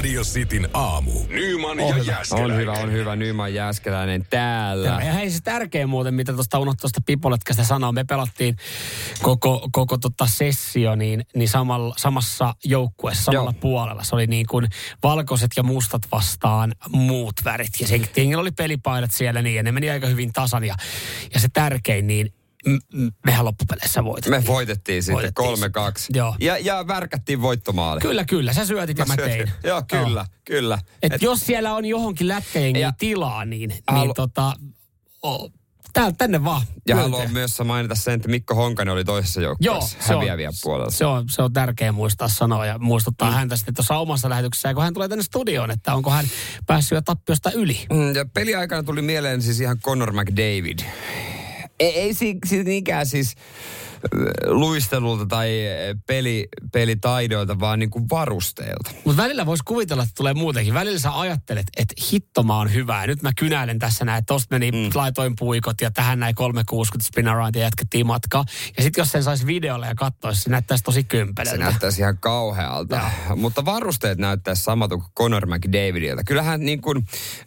Radio Cityn aamu. Nyman On ja hyvä, Jääskeläinen. on hyvä, on hyvä. Nyman Jääskeläinen täällä. Ja hei se tärkeä muuten, mitä tuosta unohtaa tuosta Pipoletkasta sanoa. Me pelattiin koko, koko tota sessio niin, niin samalla, samassa joukkueessa, samalla Joo. puolella. Se oli niin kuin valkoiset ja mustat vastaan muut värit. Ja sen jengillä oli pelipaidat siellä niin, ja ne meni aika hyvin tasan. Ja, ja se tärkein, niin mehän loppupeleissä voitettiin. Me voitettiin sitten Voitettiin 3-2. Joo. Ja, ja värkättiin voittomaali. Kyllä, kyllä. Sä syötit ja mä tein. Joo, kyllä, kyllä. Et, Et- jos siellä on johonkin lätkäjengiin Ja- tilaa, niin, Halu- niin tota, o, tää, tänne vaan. Ja Löytää. haluan myös mainita sen, että Mikko Honkanen oli toisessa joukkueessa häviäviä puolella. se on, se on tärkeä muistaa sanoa ja muistuttaa mm. häntä sitten tuossa omassa lähetyksessä, kun hän tulee tänne studioon, että onko hän päässyt jo tappiosta yli. Mm, Ja peliaikana tuli mieleen siis ihan Conor McDavid. Ei, ei si, si, niinkään siis äh, luistelulta tai äh, peli, pelitaidoilta, vaan niin kuin varusteilta. Mutta välillä voisi kuvitella, että tulee muutenkin. Välillä sä ajattelet, että hitto mä oon hyvä. Ja nyt mä kynäilen tässä näin, että tosta meni, mm. laitoin puikot ja tähän näin 360 spin around ja jatkettiin matkaa. Ja sitten jos sen saisi videolla ja katsoisi, se näyttäisi tosi Se kympeleltä. näyttäisi ihan kauhealta. Mutta varusteet näyttäisi samalta kuin Conor McDavidilta. Kyllähän niin kuin,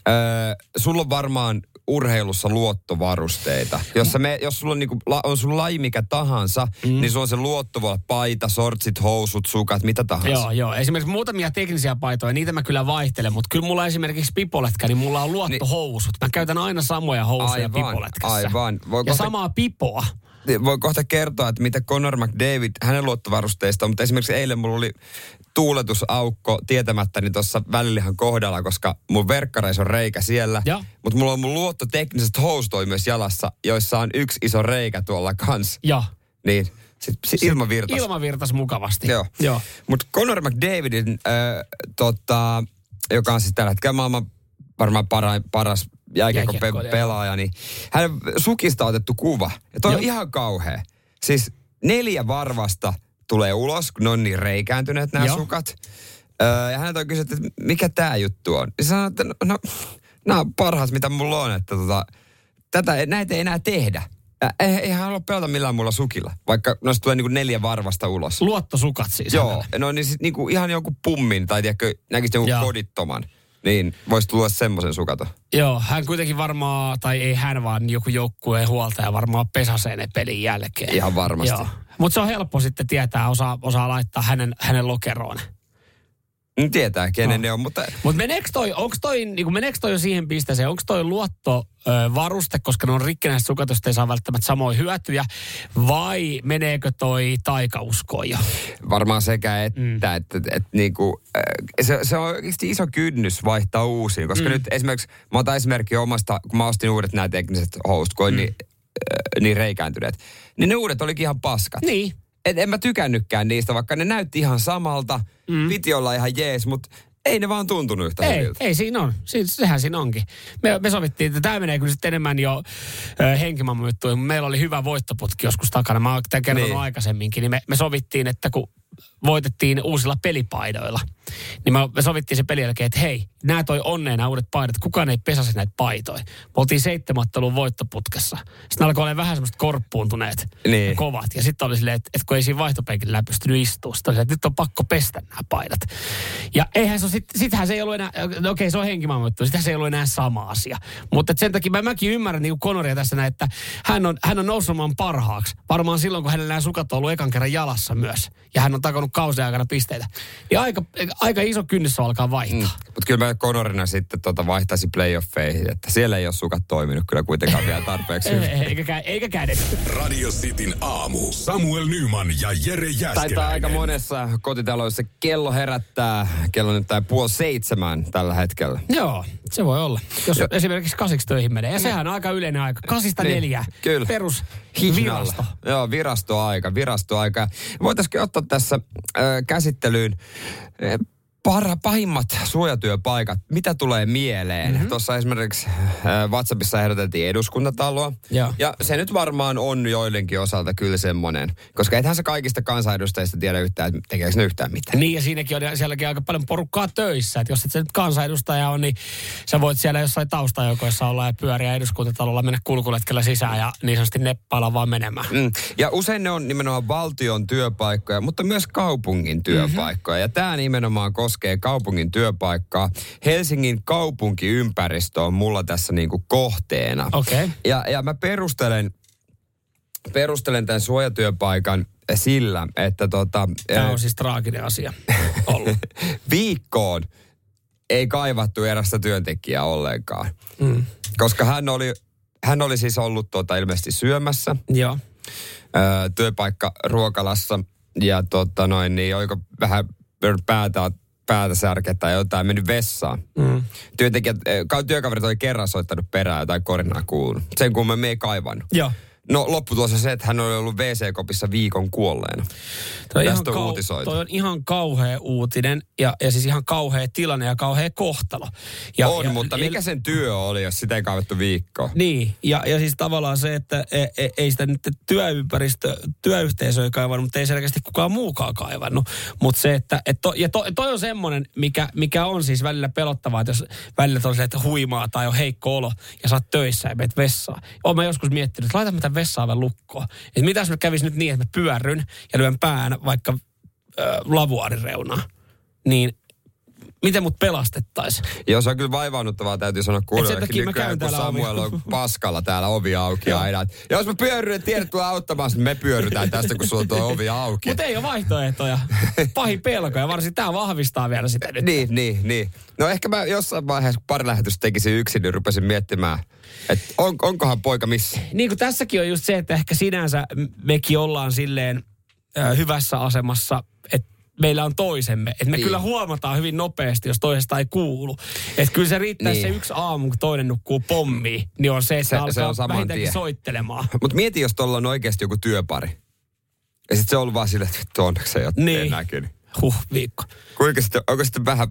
äh, sulla on varmaan urheilussa luottovarusteita. Jos, sä me, jos sulla on, niin kuin, la, on sun laji mikä tahansa, mm. niin sulla on se luotto, voi olla paita, sortsit, housut, sukat, mitä tahansa. Joo, joo. Esimerkiksi muutamia teknisiä paitoja, niitä mä kyllä vaihtelen, mutta kyllä mulla esimerkiksi pipoletka, niin mulla on luottohousut. Mä käytän aina samoja housuja Aivan, pipoletkassa. aivan. Voi ja kohta- samaa pipoa. Voi kohta kertoa, että mitä Conor McDavid, hänen luottovarusteista, mutta esimerkiksi eilen mulla oli tuuletusaukko tietämättäni tuossa välillihan kohdalla, koska mun verkkareissa on reikä siellä. Ja. Mutta mulla on mun luottotekniset housutoi myös jalassa, joissa on yksi iso reikä tuolla kans. Ja Niin, sit, sit ilma virtas. ilma virtas mukavasti. Joo. Joo. Mutta Conor McDavidin, äh, tota, joka on siis tällä hetkellä maailman varmaan para, paras jääkiekko Jääkiekkoilija. pelaaja, niin hänen sukista on otettu kuva. Ja toi on Joo. ihan kauhea. Siis neljä varvasta tulee ulos, kun ne on niin reikääntyneet nämä Joo. sukat. Öö, ja häneltä on kysytty, että mikä tämä juttu on. Ja sanoi, että no, no nämä on parhaat, mitä mulla on. Että tota, tätä, näitä ei enää tehdä. Ei, ei hän halua pelata millään mulla sukilla, vaikka noista tulee niinku neljä varvasta ulos. Luottosukat siis. Joo, hänelle. no niin sit niinku ihan jonkun pummin tai tiedätkö, näkisi jonkun Joo. kodittoman. Niin voisi tulla semmoisen sukaton. Joo, hän kuitenkin varmaan, tai ei hän vaan joku joukkueen huoltaja varmaan pesasee ne pelin jälkeen. Ihan varmasti. Joo. Mutta se on helppo sitten tietää, osaa, osaa laittaa hänen, hänen lokeroon. Mm, Tietää, kenen No. ne on, mutta Mutta meneekö toi, onks toi, niinku, meneekö toi jo siihen pisteeseen, onko toi luotto ö, varuste, koska ne on rikkinäiset sukat, joista ei saa välttämättä samoja hyötyjä, vai meneekö toi taikauskoon jo? varmaan sekä että, mm. että, että, että niinku, se, se on oikeasti iso kynnys vaihtaa uusiin, koska mm. nyt esimerkiksi, mä otan esimerkki omasta, kun mä ostin uudet nämä tekniset housut, kun on niin, niin reikääntyneet, niin ne uudet olikin ihan paskat. Niin. Et en mä tykännytkään niistä, vaikka ne näytti ihan samalta, mm. piti olla ihan jees, mutta ei ne vaan tuntunut yhtä Ei, hyviltä. ei siinä on. Si- sehän siinä onkin. Me, me sovittiin, että tämä menee kyllä sitten enemmän jo ö, henkimamman juttuihin. Meillä oli hyvä voittoputki joskus takana. Mä oon tämän kertonut Niin. aikaisemminkin. Niin me, me sovittiin, että kun voitettiin uusilla pelipaidoilla, niin me, sovittiin se pelin jälkeen, että hei, nämä toi onneen nämä uudet paidat. Kukaan ei pesasi näitä paitoja. Me oltiin seitsemänottelun voittoputkessa. Sitten alkoi olla vähän semmoista korppuuntuneet Niin. ja kovat. Ja sitten oli silleen, että, että kun ei siinä vaihtopenkillä pystynyt istua, sitten oli silleen, että nyt on pakko pestä nämä paidat. Ja eihän se sit, sittenhän se ei ollut enää, okei se on henkimaailma juttu, sittenhän se ei ollut enää sama asia. Mutta sen takia mä, mäkin ymmärrän niin kuin Conoria tässä näin, että hän on, hän on noussut parhaaksi. Varmaan silloin, kun hänellä nämä sukat on ollut ekan kerran jalassa myös. Ja hän on takonut kausien aikana pisteitä. Niin aika, aika iso kynnys on alkaa vaihtaa. Mm. Mutta kyllä mä Conorina sitten tota vaihtaisin playoffeihin, että siellä ei ole sukat toiminut kyllä kuitenkaan vielä tarpeeksi hyvin. Eikä, kä- eikä kädet. Radio Cityn aamu. Samuel Nyman ja Jere Jäskeläinen. Taitaa aika monessa kotitaloissa kello herättää. Kello nyt tai puoli seitsemän tällä hetkellä. Joo, se voi olla. Jos esimerkiksi kasiksi töihin menee. Ja sehän on aika yleinen aika. Kasista Niin, neljä. kyllä. Perus Virasto. Joo, virastoaika, virastoaika. Voitaisiin ottaa tässä äh, käsittelyyn äh, para, pahimmat suojatyöpaikat, mitä tulee mieleen? Mhm. Mm-hmm. Tuossa esimerkiksi äh, WhatsAppissa ehdoteltiin eduskuntataloa. Joo. Ja se nyt varmaan on joidenkin osalta kyllä semmoinen. Koska ethän sä kaikista kansanedustajista tiedä yhtään, että tekeekö ne yhtään mitään. Niin ja siinäkin on sielläkin aika paljon porukkaa töissä. Että jos et sä nyt kansanedustaja on, niin sä voit siellä jossain taustajoukoissa olla ja pyöriä eduskuntatalolla, mennä kulkuletkellä sisään ja niin sanotusti neppailla vaan menemään. Mm. Ja usein ne on nimenomaan valtion työpaikkoja, mutta myös kaupungin työpaikkoja. Mm-hmm. Ja tämä nimenomaan koskee kaupungin työpaikkaa. Helsingin kaupunkiympäristö on mulla tässä niinku kohteena. Okei. Ja, ja mä perustelen, perustelen tämän suojatyöpaikan sillä, että tota, Tämä eh, on siis traaginen asia ollut. viikkoon ei kaivattu erästä työntekijää ollenkaan. Mm. Koska hän oli, hän oli siis ollut tota, ilmeisesti syömässä Joo. työpaikka ruokalassa ja tota noin, niin oliko vähän päätä, päätä särkeä tai jotain, mennyt vessaan. Mm. Työntekijät, ka- työkaverit oli kerran soittanut perään jotain korinaa kuulunut. Sen kun me ei kaivannut. Joo. No lopputulos on se, että hän oli ollut WC-kopissa viikon kuolleena. Toi Tästä on kau- uutisoitu. Toi on ihan kauhea uutinen ja, ja siis ihan kauhea tilanne ja kauhea kohtalo. Ja, on, ja, mutta ja, mikä sen työ oli, jos sitä ei kaivettu viikkoa? Niin, ja, ja siis tavallaan se, että e, e, ei sitä nyt työympäristö, työyhteisö ei kaivannut, mutta ei selkeästi kukaan muukaan kaivannut. Mutta se, että et to, ja to, toi on semmoinen, mikä, mikä on siis välillä pelottavaa, että jos välillä tosiaan, että huimaa tai on heikko olo ja sä oot töissä ja meet vessaan. Oon mä joskus miettinyt, että laitan mä vessaan vielä lukkoon. Että mitäs mä kävis nyt niin, että mä pyörryn ja lyön pään vaikka äh, lavuaarin reunaan. Niin miten mut pelastettaisiin? Joo, se on kyllä vaivaannuttavaa, täytyy sanoa kuulijoillekin nykyään, käyn kun Samuel on paskalla täällä ovi auki aina. Jos mä pyörryn, tiedät tulee auttamaan, niin me pyörrytään tästä, kun sulla on tuo ovi auki. Mutta ei ole vaihtoehtoja. Pahin pelko ja varsin tämä vahvistaa vielä sitä nyt. Niin, niin, niin. No ehkä mä jossain vaiheessa, kun pari lähetystä tekisin yksin, niin rupesin miettimään, että on, onkohan poika missä. Niin kuin tässäkin on just se, että ehkä sinänsä mekin ollaan silleen hyvässä asemassa, että meillä on toisemme. Että me Niin. kyllä huomataan hyvin nopeasti, jos toisesta ei kuulu. Että kyllä se riittää Niin. se yksi aamu, kun toinen nukkuu pommiin, niin on se, että Se- se, se alkaa on saman tien. soittelemaan. Mutta mieti, jos tuolla on oikeasti joku työpari. Ja sitten se on ollut vaan silleen, että onneksi ei ole Niin. näkynyt. Huh, viikko. Kuinka sitten, onko sitten vähän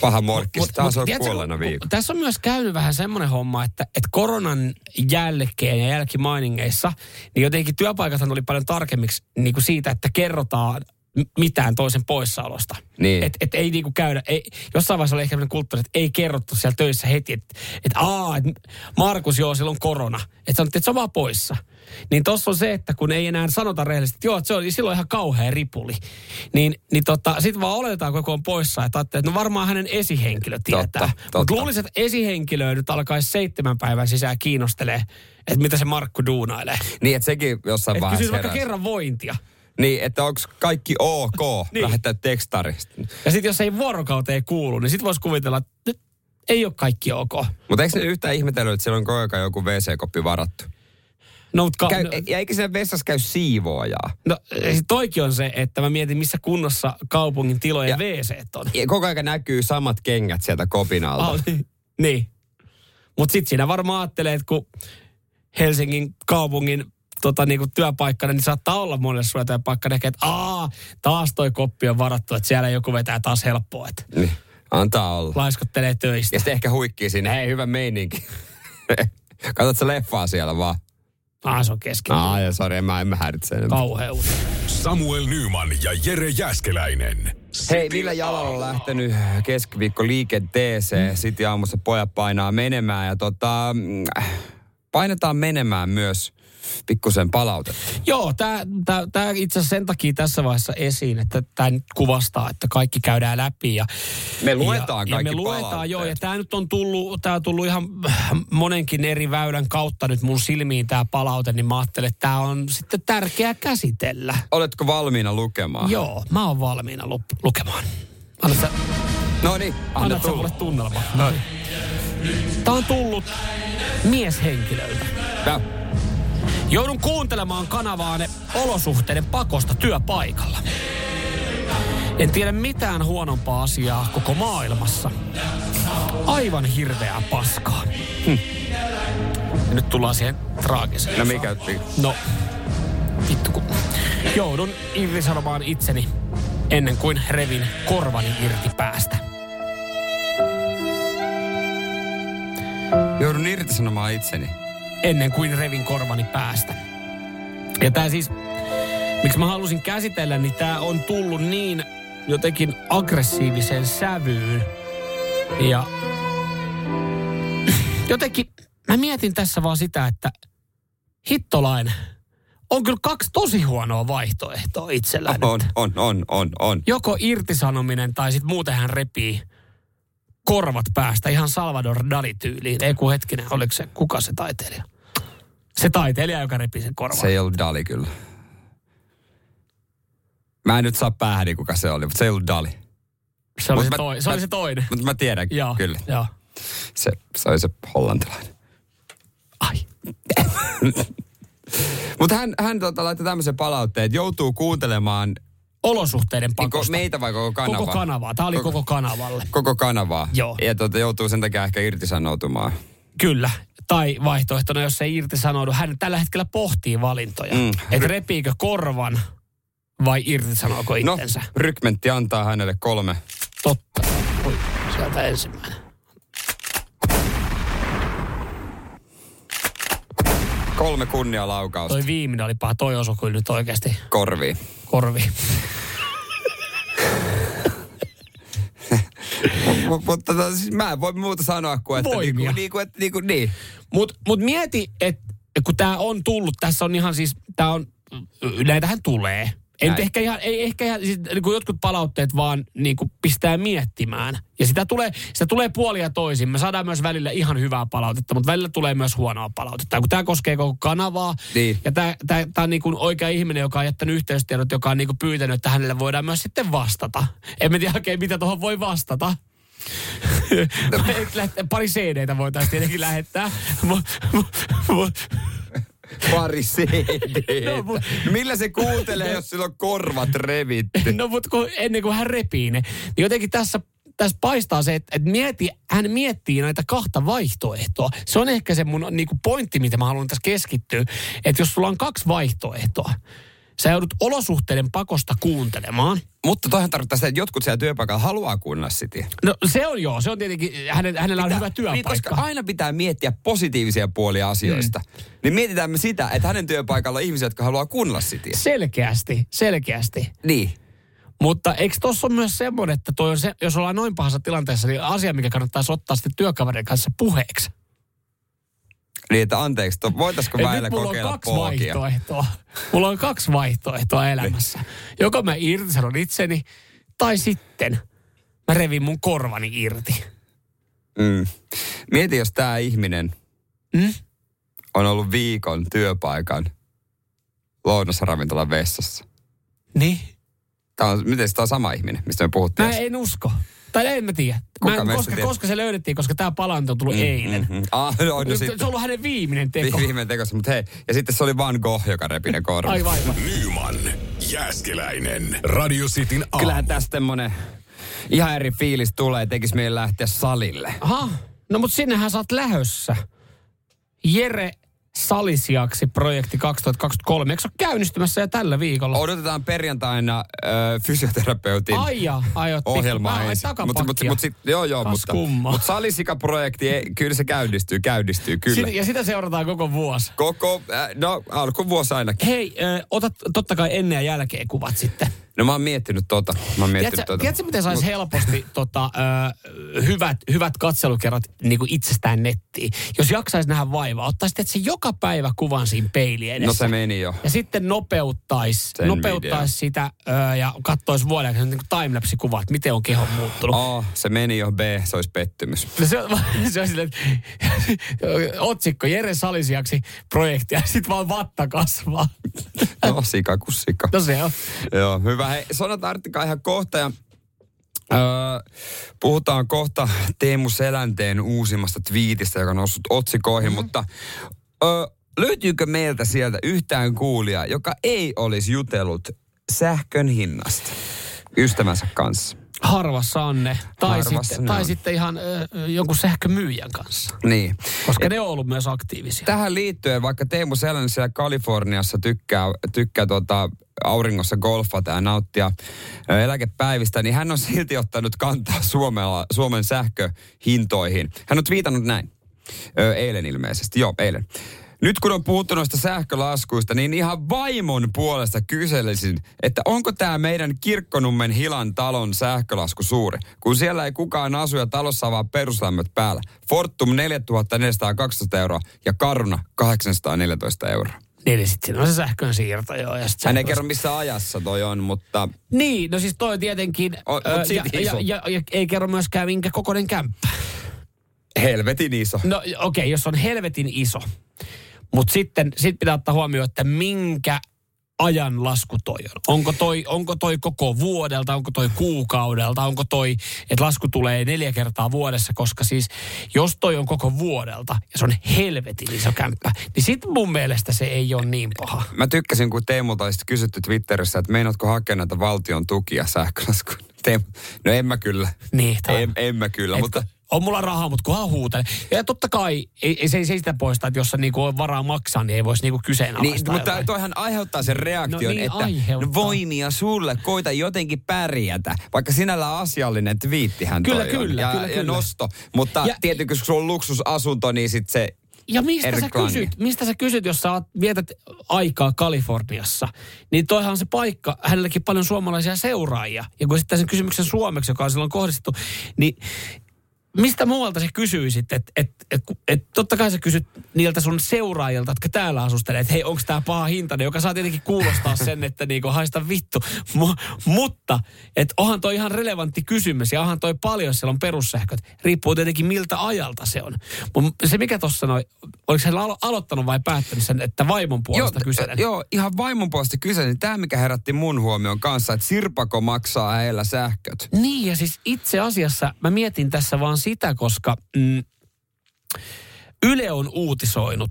paha morkki? Mut- Taas mut on tiedätkö, kuolleena viikko. Tässä on myös käynyt vähän semmoinen homma, että, että koronan jälkeen ja jälkimainingeissa, niin jotenkin työpaikathan oli paljon tarkemmiksi niin kuin siitä, että kerrotaan mitään toisen poissaolosta. Niin. Et, et ei niinku käydä, ei, jossain vaiheessa oli ehkä sellainen kulttuuri, että ei kerrottu siellä töissä heti, että et, aa, et Markus, joo, sillä on korona. Että sanottiin, että se on vaan poissa. Niin tossa on se, että kun ei enää sanota rehellisesti, että joo, että se oli silloin ihan kauhea ripuli. Niin, niin tota, sitten vaan oletetaan, joku on poissa, että, ajattelee, että no varmaan hänen esihenkilö tietää. Totta, Mutta luulisin, että esihenkilöä nyt alkaisi seitsemän päivän sisään kiinnostelee, että mitä se Markku duunailee. Niin, että sekin jossain Että vaiheessa vaikka kerran vointia. Niin, että onko kaikki ok, niin. Niin. lähettää tekstarista. Ja sitten jos ei vuorokauteen kuulu, niin sitten voisi kuvitella, että nyt ei ole kaikki ok. Mutta eikö ne yhtään ihmetellyt, että siellä on koko ajan joku WC-koppi varattu? No, mutta ka- Käy, no, ja eikö siellä vessassa käy siivoojaa? no, sit toikin on se, että mä mietin, missä kunnossa kaupungin tilojen Ja- WC on. Ja koko ajan näkyy samat kengät sieltä kopin alta. Ah, niin. Mutta sitten siinä varmaan ajattelee, että kun Helsingin kaupungin tota, niinku työpaikkana, niin saattaa olla monelle sulle työpaikkana, että aa, taas toi koppi on varattu, että siellä joku vetää taas helppoa, että Niin. Antaa olla. laiskottelee töistä. Ja sitten ehkä huikkii sinne, hei hyvä meininki. Katsotko leffaa siellä vaan? Ah, se on kesken. Aa, ja sori, en mä, en mä häiritse. Kauheus. Samuel Nyman ja Jere Jäskeläinen. Hei, millä jalalla on lähtenyt keskiviikko liikenteeseen? Sitten aamussa pojat painaa menemään ja tota, mm, painetaan menemään myös pikkusen palautetta. Joo, tämä itse asiassa sen takia tässä vaiheessa esiin, että tämä nyt kuvastaa, että kaikki käydään läpi. Ja, Me luetaan ja, kaikki ja me luetaan, palautteet. joo, ja tämä nyt on tullut, tää on tullut ihan monenkin eri väylän kautta nyt mun silmiin tämä palaute, niin mä ajattelen, että tämä on sitten tärkeää käsitellä. Oletko valmiina lukemaan? Joo, mä oon valmiina lu- lukemaan. Annat sä, No niin, anna annat sä tulla. mulle tunnelma. No. Tämä on tullut mieshenkilöltä. Tää- Joudun kuuntelemaan kanavaanne olosuhteiden pakosta työpaikalla. En tiedä mitään huonompaa asiaa koko maailmassa. Aivan hirveää paskaa. Hm. Ja nyt tullaan siihen traagiseen. No mikä? No, vittu kun joudun irtisanomaan itseni ennen kuin revin korvani irti päästä. Joudun irtisanomaan itseni. Ennen kuin revin korvani päästä. Ja tämä siis, miksi mä halusin käsitellä, niin tämä on tullut niin jotenkin aggressiiviseen sävyyn. Ja jotenkin mä mietin tässä vaan sitä, että hittolainen on kyllä kaksi tosi huonoa vaihtoehtoa itsellään. On, on, on, on, on. Joko irtisanominen tai sitten muuten hän repii korvat päästä ihan Salvador Dali-tyyliin. Ei kun hetkinen, oliko se, kuka se taiteilija? Se taiteilija, joka repii sen korvan. Se ei ollut Dali kyllä. Mä en nyt saa päähän, kuka se oli, mutta se ei ollut Dali. se, oli Mut se, mä- toi, se, oli mä- se toinen. Mutta mä tiedän Joo, kyllä. Joo. Se, se oli se hollantilainen. Ai. Mutta hän, hän tota, laittoi tämmöisen palautteen, että joutuu kuuntelemaan Olosuhteiden niin ko, pakosta. meitä vai koko kanavaa? Koko kanavaa. Tämä oli koko kanavalle. Koko kanavaa. Joo. Ja tota, joutuu sen takia ehkä irtisanoutumaan. Kyllä. Tai vaihtoehtona, jos ei irtisanoudu, hän tällä hetkellä pohtii valintoja. Mm. Että repiikö korvan vai irtisanooko No, itsensä. rykmentti antaa hänelle kolme. Totta. Oi, sieltä ensimmäinen. Kolme kunnialaukausta Toi viimeinen oli paha. Toi osui kyllä nyt oikeasti korviin. Korviin. M- mutta tota, siis mä en voi muuta sanoa kuin, että Voimia. niinku, niinku, että niinku, niin. Mutta mut mieti, että kun tämä on tullut, tässä on ihan siis, tämä on, näitähän tulee. En ehkä ihan, ei ehkä ihan, siis, niin kuin jotkut palautteet vaan niin kuin pistää miettimään. Ja sitä tulee, sitä tulee puolia toisin. Me saadaan myös välillä ihan hyvää palautetta, mutta välillä tulee myös huonoa palautetta. Kun tämä koskee koko kanavaa, Niin. ja tämä, tämä, tämä on niin kuin oikea ihminen, joka on jättänyt yhteystiedot, joka on niin kuin pyytänyt, että hänelle voidaan myös sitten vastata. En mä tiedä oikein, mitä tuohon voi vastata. Pari CD-tä voitaisiin tietenkin lähettää. Pari cd No, mut- Millä se kuuntelee, jos sillä on korvat revitty? No mutta kun, ennen kuin hän repii ne, niin jotenkin tässä, tässä paistaa se, että, että mieti, hän miettii näitä kahta vaihtoehtoa. Se on ehkä se mun niin kuin pointti, mitä mä haluan tässä keskittyä. Että jos sulla on kaksi vaihtoehtoa, sä joudut olosuhteiden pakosta kuuntelemaan. Mutta toihan tarkoittaa sitä, että jotkut siellä työpaikalla haluaa kuunnella sitä. No se on joo, se on tietenkin, hänen, hänellä on hyvä Niin, työpaikka. koska aina pitää miettiä positiivisia puolia asioista. Mm. Niin mietitään me sitä, että hänen työpaikalla on ihmisiä, jotka haluaa kuunnella sitä. Selkeästi, selkeästi. Niin. Mutta eikö tuossa ole myös semmoinen, että toi on se, jos ollaan noin pahassa tilanteessa, niin asia, mikä kannattaisi ottaa sitten työkaverin kanssa puheeksi. Niin, että anteeksi, to, voitaisiko Et väillä nyt mulla on kokeilla kaksi pookia? vaihtoehtoa. Mulla on kaksi vaihtoehtoa elämässä. Joko mä irtisanon itseni, tai sitten mä revin mun korvani irti. Mm. Mieti, jos tämä ihminen Mm? on ollut viikon työpaikan lounasravintolan vessassa. Niin? Tämä on, miten tämä on sama ihminen, mistä me puhuttiin? Mä en usko. Tai en mä tiedä. Kuka Mä en, koska, tiedät? koska se löydettiin, koska tämä palaute on tullut mm, eilen. Mm. Ah, no, no Se on ollut hänen viimeinen teko. Viimeinen tekossa, mutta hei. Ja sitten se oli Van Gogh, joka repi ne korvat. Aivan, aivan. Nyman, Jääskeläinen. Radio Cityn aamu. Kyllähän tästä semmonen ihan eri fiilis tulee, tekis meidän lähteä salille. Aha, no mutta sinnehän sä oot lähössä. Jere Salisiaksi projekti 2023. Eikö se ole käynnistymässä jo tällä viikolla? Odotetaan perjantaina äh, fysioterapeutin Ai ja, aiottiin. ohjelmaa Ai, ensin. takapakkia. Mut, mut, sit, joo, joo, Kas mutta, kumma. mutta salisika-projekti, ei- kyllä se käynnistyy, käynnistyy, kyllä. Sit, ja sitä seurataan koko vuosi. Koko, äh, no alkuvuosi ainakin. Hei, ö, otat totta kai ennen ja jälkeen kuvat sitten. No mä oon miettinyt tota. Mä oon miettinyt Tiedätkö, tota. tiedätkö miten saisi helposti tota, ö, hyvät, hyvät katselukerrat niin kuin itsestään nettiin? Jos jaksaisi nähdä vaivaa, ottaisi se joka päivä kuvan siinä peilin edessä. No se meni jo. Ja sitten nopeuttaisi, Sen nopeuttaisi sitä ö, ja katsoisi vuoden aikana niin timelapse-kuvaa, että miten on keho muuttunut. A, se meni jo. B, se olisi pettymys. No Se se on silleen, otsikko Jere Salisiaksi projekti ja sitten vaan vatta kasvaa. No, sika kuin sika. No se on. Joo, hyvä. Hei, Sonat Artika ihan kohta ja öö, puhutaan kohta Teemu Selänteen uusimmasta twiitistä, joka on noussut otsikoihin, mm-hmm. mutta öö, löytyykö meiltä sieltä yhtään kuulia, joka ei olisi jutellut sähkön hinnasta ystävänsä kanssa? Harvassa on ne. Tai, Harvassa sitten, ne tai on. sitten ihan ö, jonkun sähkömyyjän kanssa. Niin. Koska ne on ollut myös aktiivisia. Tähän liittyen, vaikka Teemu Selän siellä Kaliforniassa tykkää, tykkää tuota auringossa golfata ja nauttia eläkepäivistä, niin hän on silti ottanut kantaa Suomella, Suomen sähköhintoihin. Hän on twiitannut näin. Eilen ilmeisesti, joo, eilen. Nyt kun on puhuttu noista sähkölaskuista, niin ihan vaimon puolesta kyselisin, että onko tämä meidän Kirkkonummen Hilan talon sähkölasku suuri, kun siellä ei kukaan asu ja talossa on vaan peruslämmöt päällä. Fortum 4412 euroa ja Karuna 814 euroa. Niin, niin sitten siinä on se sähkön siirto, joo. Ja sit Hän ei kerro missä ajassa toi on, mutta Niin, no siis toi tietenkin... O- ö, ja, ja, ja, ja, ei kerro myöskään minkä kokoinen kämppä. helvetin iso. No okei, okay, jos on helvetin iso. Mutta sitten sit pitää ottaa huomioon, että minkä ajan lasku toi on. Onko toi, onko toi koko vuodelta, onko toi kuukaudelta, onko toi, että lasku tulee neljä kertaa vuodessa, koska siis jos toi on koko vuodelta ja se on helvetin iso kämppä, niin sit mun mielestä se ei ole niin paha. Mä tykkäsin, kun Teemulta olisi kysytty Twitterissä, että meinaatko hakea näitä valtion tukia sähkölaskuun. Teemu, no en mä kyllä. Niin, En, en mä kyllä, Et mutta... kun- on mulla rahaa, mutta kunhan huutele. Ja totta kai, ei, ei, se, ei se sitä poista, että jos sä niinku on varaa maksaa, niin ei voisi niinku kyseenalaistaa Niin, mutta toihan aiheuttaa sen reaktion, No niin, että aiheuttaa. no voimia sulle, koita jotenkin pärjätä. Vaikka sinällä asiallinen twiittihän Kyllä, toi on. kyllä, ja, kyllä, ja kyllä. nosto. Mutta Ja- tietenkin, kun sulla on luksusasunto, niin sit se... Ja mistä sä, kysyt, mistä sä kysyt, jos sä vietät aikaa Kaliforniassa, niin toihan on se paikka, hänelläkin paljon suomalaisia seuraajia. Ja kun sitten sen kysymyksen suomeksi, joka on silloin kohdistettu, niin mistä muualta sä kysyisit, että et, et, et, totta kai sä kysyt niiltä sun seuraajilta, jotka täällä asustelee, että hei, onko tämä paha hintainen, joka saa tietenkin kuulostaa sen, että niinku haista vittu. Mu, mutta, että onhan toi ihan relevantti kysymys ja onhan toi paljon, jos siellä on perussähköt. Riippuu tietenkin miltä ajalta se on. Mutta se mikä tuossa sanoi, oliko hän alo- aloittanut vai päättänyt sen, että vaimon puolesta kyselen? joo, ihan vaimon puolesta kyselin. Tämä, mikä herätti mun huomion kanssa, että Sirpako maksaa heillä sähköt. Niin, ja siis itse asiassa mä mietin tässä vaan sitä, koska mm, Yle on uutisoinut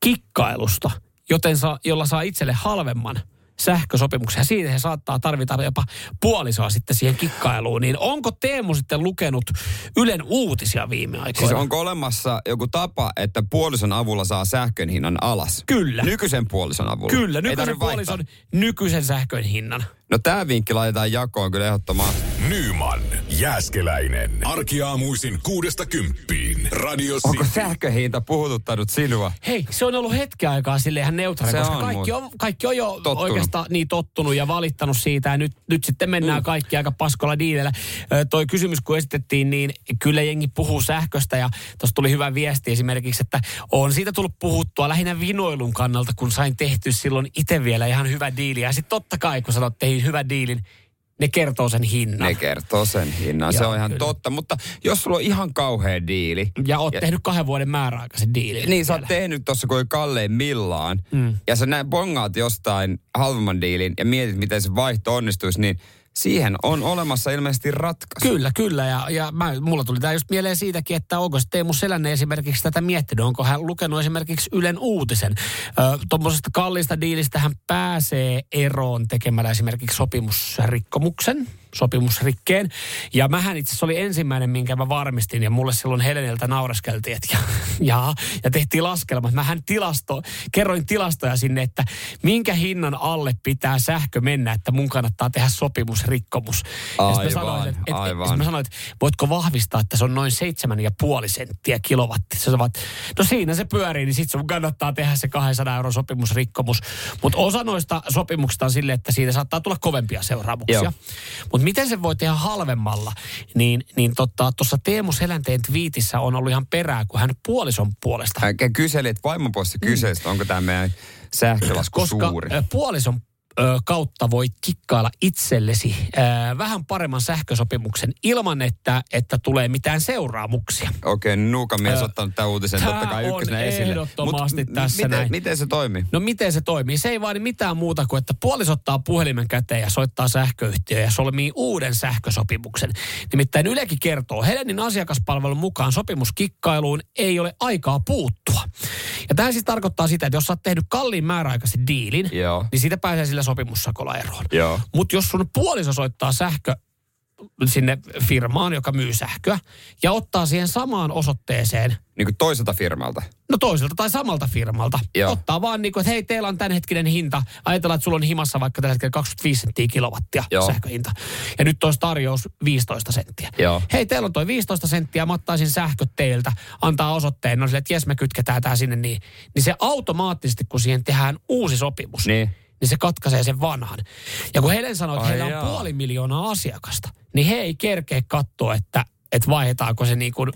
kikkailusta, joten saa, jolla saa itselle halvemman sähkösopimuksen. Ja siitä he saattaa tarvita jopa puolisoa sitten siihen kikkailuun. Niin onko Teemu sitten lukenut Ylen uutisia viime aikoina? Siis onko olemassa joku tapa, että puolison avulla saa sähkön hinnan alas? Kyllä. Nykyisen puolison avulla? Kyllä, nykyisen tarvi vaihtaa. puolison nykyisen sähkön hinnan. No tämä vinkki laitetaan jakoon kyllä ehdottomasti. Nyman, Jääskeläinen. Arkiaamuisin kuudesta kymppiin. Radio Onko City. sähköhinta puhututtanut sinua? Hei, se on ollut hetken aikaa silleen ihan neutraali, Se koska on kaikki on, kaikki on jo Tottunut. oikeastaan niin tottunut ja valittanut siitä. Ja nyt, nyt sitten mennään mm. kaikki aika paskolla diilellä. Ö, toi kysymys, kun esitettiin, niin kyllä jengi puhuu sähköstä ja tuossa tuli hyvä viesti esimerkiksi, että on siitä tullut puhuttua lähinnä vinoilun kannalta, kun sain tehty silloin itse vielä ihan hyvä diili. Ja sitten totta kai, kun sanot tein hyvän diilin, ne kertoo sen hinnan. Ne kertoo sen hinnan, se on ihan kyllä. totta. Mutta jos sulla on ihan kauhea diili, Ja oot tehnyt kahden vuoden määräaikaisen diilin. niin sä oot tehnyt tuossa kuin kalleimmillaan, mm. ja sä näin bongaat jostain halvemman diilin ja mietit, miten se vaihto onnistuisi, niin siihen on olemassa ilmeisesti ratkaisu. Kyllä, kyllä. Ja, ja mä, mulla tuli tämä just mieleen siitäkin, että onko Teemu Selänne esimerkiksi tätä miettinyt. Onko hän lukenut esimerkiksi Ylen uutisen. Tuommoisesta kalliista diilistä hän pääsee eroon tekemällä esimerkiksi sopimusrikkomuksen sopimusrikkeen. Ja mähän itse asiassa oli ensimmäinen, minkä mä varmistin, ja mulle silloin Heleniltä naureskeltiin, että ja, ja, ja tehtiin laskelmat. Mähän tilasto, kerroin tilastoja sinne, että minkä hinnan alle pitää sähkö mennä, että mun kannattaa tehdä sopimusrikkomus. ja sit mä Aivan, sanoin, että, että, aivan. sit mä sanoin, että voitko vahvistaa, että se on noin seitsemän ja puoli senttiä kilowatti. Se sanovat, no siinä se pyörii, niin sit sun kannattaa tehdä se 200 euron sopimusrikkomus. Mutta osa noista sopimuksista on silleen, että siitä saattaa tulla kovempia seuraamuksia. Joo. Mutta miten se voi tehdä halvemmalla, niin niin tuossa tota, Teemu Selänteen twiitissä on ollut ihan perää, kun hän puolison puolesta Hän kyseli, että vaimon puolesta kyseli, että onko tämä meidän sähkölasku Mm. koska suuri. puolison kautta voit kikkailla itsellesi vähän paremman sähkösopimuksen ilman, että, että tulee mitään seuraamuksia. Okei, okay, Nuukan mies Ö, ottanut tämän uutisen tää totta kai on ykkösenä esille. ehdottomasti Mut tässä miten, näin. miten se toimii? No miten se toimii? Se ei vaadi mitään muuta kuin, että puolis ottaa puhelimen käteen ja soittaa sähköyhtiöön ja solmii uuden sähkösopimuksen. Nimittäin Ylekin kertoo, Helenin asiakaspalvelun mukaan sopimuskikkailuun ei ole aikaa puuttua. Ja tämä siis tarkoittaa sitä, että jos sä oot tehnyt kalliin määräaikaisen diilin, Joo. niin siitä pääsee sillä sopimussakolla eroon. Mutta jos sun puoliso soittaa sähkö sinne firmaan, joka myy sähköä, ja ottaa siihen samaan osoitteeseen Niin kuin toiselta firmalta. No toiselta tai samalta firmalta. Joo. Ottaa vaan niin kuin, että hei, teillä on tämänhetkinen hinta. Ajatellaan, että sulla on himassa vaikka tällä hetkellä 25 senttiä kilowattia Joo. sähköhinta. Ja nyt olisi tarjous 15 senttiä. Joo. Hei, teillä on toi 15 senttiä, mä ottaisin sähköt teiltä, antaa osoitteen, no sille, että jes, me kytketään tää sinne niin. Niin se automaattisesti, kun siihen tehdään uusi sopimus, Niin. Niin se katkaisee sen vanhan. Ja kun Helen sanoi, että Ai heillä on jaa. puoli miljoonaa asiakasta, niin he ei kerkeä katsoa, että, että vaihdetaanko se niin kuin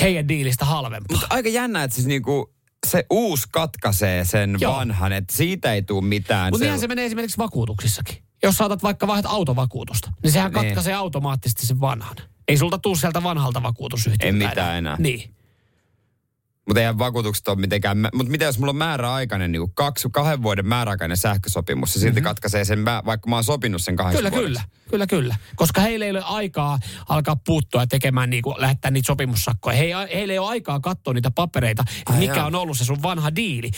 heidän diilistä halvempaa. Mutta aika jännä, että siis niinku se uusi katkaisee sen Joo. vanhan, että siitä ei tule mitään. Mutta Se- niinhän se menee esimerkiksi vakuutuksissakin. Jos saatat vaikka vaihdat autovakuutusta, niin sehän Niin. katkaisee automaattisesti sen vanhan. Ei sulta tuu sieltä vanhalta vakuutusyhtiöltä. Ei mitään enää. Niin. Mutta eihän vakuutukset ole mitenkään. Mutta mitä jos mulla on määräaikainen, niin kaksi, kahden vuoden määräaikainen sähkösopimus, ja silti katkaisee sen, mä, vaikka mä oon sopinut sen kahdeksi Mhm. Kyllä, vuodeksi. kyllä. Kyllä, kyllä. Koska heillä ei ole aikaa alkaa puuttua ja tekemään niin kuin, lähettää niitä sopimussakkoja. He, ei- heillä ei ole aikaa katsoa niitä papereita, Ai mikä jaa. on ollut se sun vanha diili.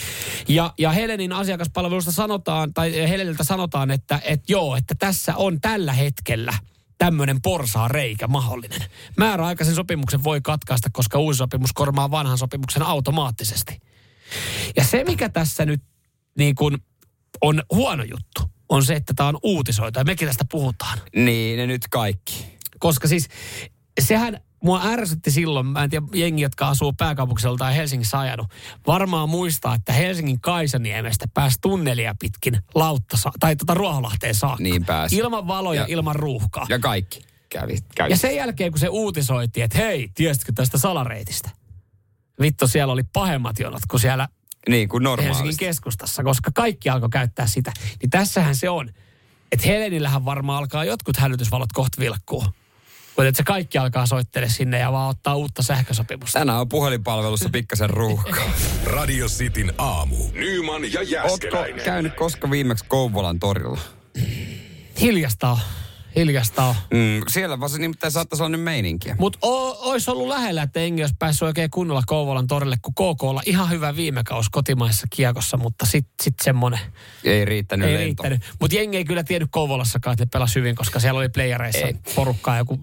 Ja, ja Helenin asiakaspalvelusta sanotaan, tai Heleniltä sanotaan, että, että joo, että tässä on tällä hetkellä tämmöinen porsaa reikä mahdollinen. Määräaikaisen sopimuksen voi katkaista, koska uusi sopimus kormaa vanhan sopimuksen automaattisesti. Ja se, mikä tässä nyt niin kuin on huono juttu, on se, että tämä on uutisoitu ja mekin tästä puhutaan. Niin, ne nyt kaikki. Koska siis sehän mua ärsytti silloin, mä en tiedä, jengi, jotka asuu pääkaupunkisella tai Helsingissä ajanut, varmaan muistaa, että Helsingin Kaisaniemestä pääsi tunnelia pitkin lautta, tai tota Ruoholahteen saakka. Niin pääsi. Ilman valoja, Ja- ilman ruuhkaa. Ja, kaikki kävi. kävi. ja sen jälkeen, kun se uutisoitiin, että hei, tiesitkö tästä salareitistä? Vittu, siellä oli pahemmat jonot kuin siellä niin kuin Helsingin keskustassa, koska kaikki alkoi käyttää sitä. Niin tässähän se on, että Helenillähän varmaan alkaa jotkut hälytysvalot kohta vilkkuu. Mutta että se kaikki alkaa soittele sinne ja vaan ottaa uutta sähkösopimusta. Tänään on puhelinpalvelussa pikkasen ruuhkaa. Radio Cityn aamu. Nyman ja Ootko Jäskeläinen. käynyt koska viimeksi Kouvolan torilla? Hiljasta on. Hiljasta on. Mm, siellä vaan se nimittäin saattaisi olla nyt meininkiä. Mutta olisi ollut lähellä, että Engi olisi päässyt oikein kunnolla Kouvolan torille, kun KK olla ihan hyvä viime kaus kotimaisessa kiekossa, mutta sitten sit semmoinen Ei riittänyt ei lento. riittänyt. Mutta jengi ei kyllä tiennyt Kouvolassakaan, että ne pelasi hyvin, koska siellä oli playereissa Ei. porukkaa joku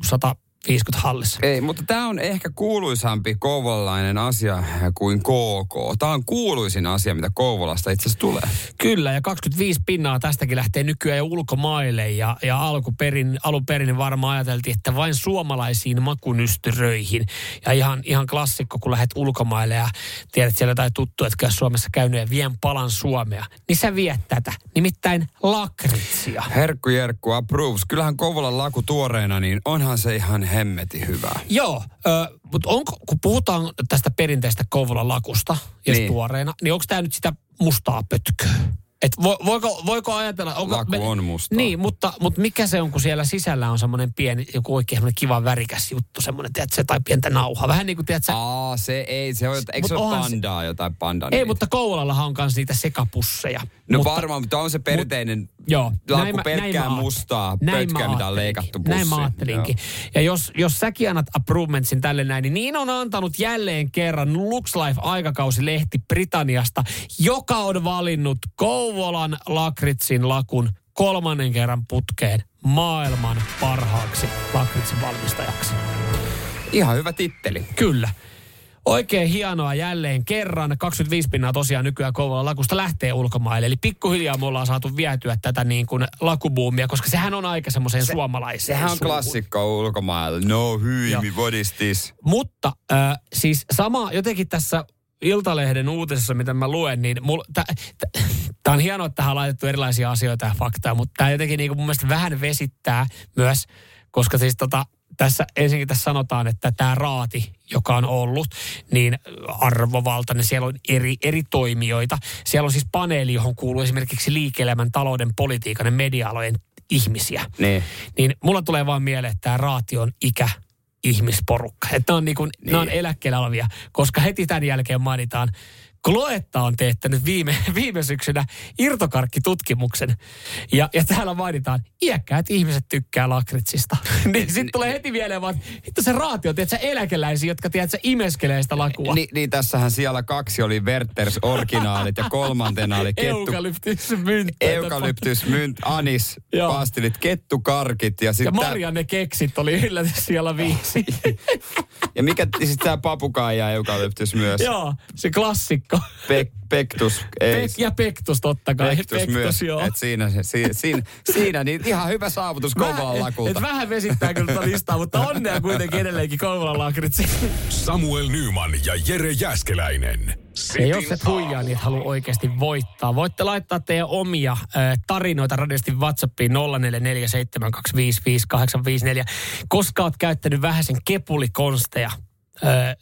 150 hallissa. Ei, mutta tämä on ehkä kuuluisampi kouvolalainen asia kuin KK. Tämä on kuuluisin asia, mitä Kouvolasta itse asiassa tulee. Kyllä, ja 25 pinnaa tästäkin lähtee nykyään jo ulkomaille. Ja, ja alkuperin, alun perin varmaan ajateltiin, että vain suomalaisiin makunystyröihin. Ja ihan, ihan klassikko, kun lähdet ulkomaille ja tiedät siellä jotain tuttua, että käy Suomessa käynyt ja vien palan Suomea. Niin sä viet tätä, nimittäin lakritsia. Herkku Jerkku approves. Kyllähän Kouvolan laku tuoreena, niin onhan se ihan hemmeti hyvää. Joo, ö, mutta onko, kun puhutaan tästä perinteistä Kouvolan lakusta, jos Niin. niin. tuoreena, niin onko tämä nyt sitä mustaa pötköä? Et vo, voiko, voiko ajatella... Onko Laku on mustaa. Niin, mutta, mutta mikä se on, kun siellä sisällä on semmoinen pieni, joku oikein kiva värikäs juttu, semmoinen, tiedätkö, tai pientä nauhaa. Vähän niin kuin, tiedätkö, Aa, se ei, se on, eikö Mut se ole onhan se- pandaa, jotain pandaa? ei, mutta Kouvolallahan on myös niitä sekapusseja. No mutta, varmaan, mutta on se perinteinen Joo, laku mä- pelkkää aat- mustaa näin pötkää, mitä on leikattu pussiin. Näin mä ajattelinkin. Ja jos, jos säkin annat approvementsin tälle näin, niin niin on antanut jälleen kerran Lux Life-aikakausilehti Britanniasta, joka on valinnut Kouvolan lakritsin lakun kolmannen kerran putkeen maailman parhaaksi lakritsin valmistajaksi. Ihan hyvä titteli. Kyllä. Oikein hienoa jälleen kerran. 25 pinnaa tosiaan nykyään Kouvolan lakusta lähtee ulkomaille. Eli pikkuhiljaa me ollaan saatu vietyä tätä niin kuin lakubuumia, koska sehän on aika semmoiseen se, suomalaiseen Sehän on suuhun. klassikko ulkomailla. No Joo. what is this? Mutta äh, siis sama jotenkin tässä Iltalehden uutisessa, mitä mä luen, niin tämä on hienoa, että tähän on laitettu erilaisia asioita ja faktaa, mutta tämä jotenkin niin kuin mun mielestä vähän vesittää myös, koska siis tota, tässä ensinnäkin tässä sanotaan, että tämä raati, joka on ollut, niin arvovaltainen, siellä on eri, eri toimijoita. Siellä on siis paneeli, johon kuuluu esimerkiksi liike-elämän, talouden, politiikan ja media-alojen ihmisiä. Niin. Niin mulla tulee vaan mieleen, että tämä raati on ikä ihmisporukka. Että ne on, niinku, niin. ne on eläkkeellä olevia, koska heti tämän jälkeen mainitaan Kloetta on teettänyt viime, viime syksynä irtokarkkitutkimuksen. Ja, ja täällä mainitaan, iäkkäät ihmiset tykkää lakritsista. niin sitten tulee heti mieleen vaan, että se raatio, tiedätkö, eläkeläisiä, jotka tiedätkö, imeskelee sitä lakua. Ni, niin tässähän siellä kaksi oli Werthers originaalit ja kolmantena oli kettu... Eukalyptysmynt. Eukalyptysmynt, anis, Joo. pastilit, kettukarkit ja Ja sitten... Marianne keksit oli yllätys siellä viisi. ja mikä sitten tämä papukaija eukalyptus myös. Joo, se klassikko. Pek, pektus. Ei, Pek, ja Pektus totta kai. pektus, myös. joo. Et siinä, se- si, siinä, siinä, niin ihan hyvä saavutus Kouvolan et, lakulta. et vähän vesittää kyllä tuota listaa, mutta onnea kuitenkin edelleenkin Kouvolan lakritsi. Samuel Nyman ja Jere Jäskeläinen. Ja jos et huijaa, niin et halua oikeasti voittaa. Voitte laittaa teidän omia äh, tarinoita radiosti WhatsAppiin 0447255854, koska oot käyttänyt vähän sen kepulikonsteja, äh,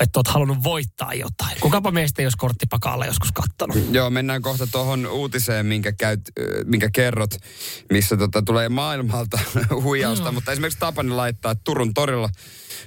että oot halunnut voittaa jotain. Kukapa meistä ei olisi korttipakaalla joskus kattonut. Joo, mennään kohta tuohon uutiseen, minkä, käyt, minkä kerrot, missä tota, tulee maailmalta huijausta. Mm. Mutta esimerkiksi Tapani laittaa, että Turun torilla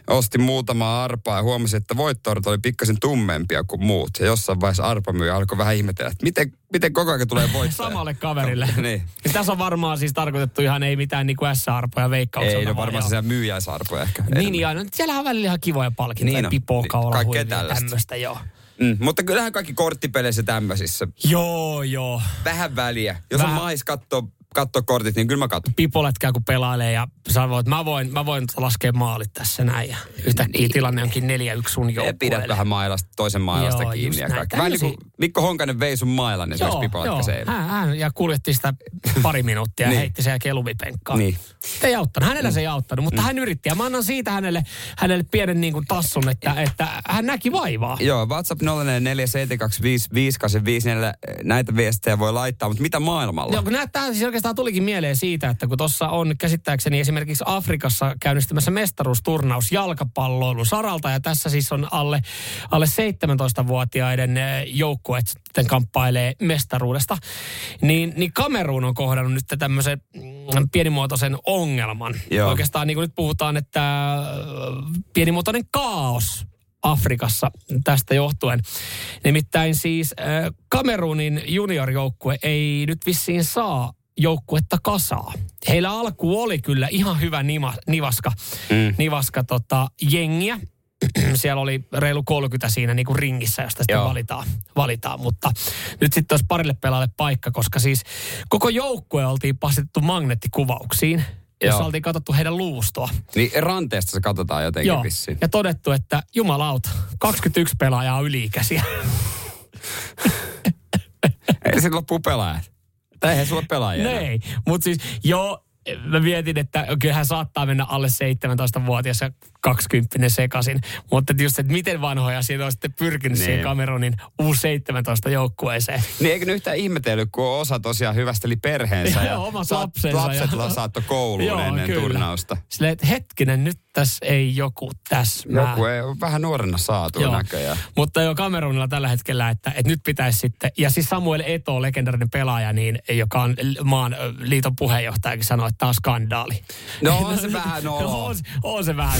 osti muutama arpaa ja huomasi, että voittorit oli pikkasen tummempia kuin muut. Ja jossain vaiheessa arpamyyjä alkoi vähän ihmetellä, että miten, miten koko ajan tulee voittaja. Samalle kaverille. niin. Ja tässä on varmaan siis tarkoitettu ihan ei mitään niin kuin S-arpoja veikkaukselta. Ei, no varmaan joo. se myyjäisarpoja ehkä. Niin, niin aina. Siellähän on välillä ihan kivoja palkintoja. Niin on. pipoa, Niin, huivia, tämmöistä, joo. Mm, mutta kyllähän kaikki korttipeleissä tämmöisissä. Joo, joo. Vähän väliä. Jos Vähän. on mais katto, katto kortit, niin kyllä mä katson. Pipolätkää kun pelailee ja sä voit, mä voin, mä voin laskea maalit tässä näin. Ja yhtäkkiä niin. tilanne onkin 4-1 sun joukkueelle. Pidät vähän mailasta, toisen mailasta Joo, kiinni ja kaikki. Vähän niin kuin Mikko Honkanen vei sun mailan, niin se olisi pipolätkä se hän, hän, ja kuljetti sitä pari minuuttia ja Niin. heitti sen jälkeen lumipenkkaan. Niin. Se ei auttanut. Hänellä se ei auttanut, mutta hän yritti. Ja mä annan siitä hänelle, hänelle pienen niin kuin tassun, että, että hän näki vaivaa. Joo, WhatsApp 0447255854, näitä viestejä voi laittaa, mutta mitä maailmalla? Joo, kun nää, tää siis oikeastaan tulikin mieleen siitä, että kun tuossa on käsittääkseni esimerkiksi Afrikassa käynnistymässä mestaruusturnaus jalkapalloilun saralta, ja tässä siis on alle, alle 17-vuotiaiden eh, joukkueet sitten kamppailee mestaruudesta, niin, niin Kameruun on kohdannut nyt tämmöisen mm, pienimuotoisen ongelman. Joo. Oikeastaan niin kuin nyt puhutaan, että äh, pienimuotoinen kaos Afrikassa tästä johtuen. Nimittäin siis äh, Kamerunin juniorjoukkue ei nyt vissiin saa joukkuetta kasaa. Heillä alku oli kyllä ihan hyvä nima, nivaska, mm. nivaska tota, jengiä. Siellä oli reilu 30 siinä niin kuin ringissä, josta sitten Joo. valitaan, valitaan. Mutta nyt sitten olisi parille pelaalle paikka, koska siis koko joukkue oltiin pastettu magneettikuvauksiin, jossa Joo. oltiin katsottu heidän luustoa. Niin ranteesta se katsotaan jotenkin Joo, vissiin. ja todettu, että jumalauta, 21 pelaajaa on yli-ikäisiä. Ei se loppuu pelaajat. Eihän sulla pelaajia. No ei, mutta siis joo, mä mietin, että kyllähän saattaa mennä alle 17-vuotias ja 20 sekaisin. Mutta just, että miten vanhoja siinä on sitten pyrkinyt Niin. siihen Cameronin U17 joukkueeseen. Niin eikö yhtään ihmetellyt, kun osa tosiaan hyvästeli perheensä Joo, ja omat saat- lapsensa lapset ja- saattoi kouluun Joo, ennen kyllä. turnausta. Silleen, että hetkinen, nyt tässä ei joku täsmää. Joku ei ole vähän nuorena saatu Joo. näköjään. Mutta jo Kamerunilla tällä hetkellä, että, että nyt pitäisi sitten, ja siis Samuel Eto, legendarinen pelaaja, niin, joka on maan liiton puheenjohtajakin sanoi, että tämä on skandaali. No on se vähän noloa. on, se- on se vähän.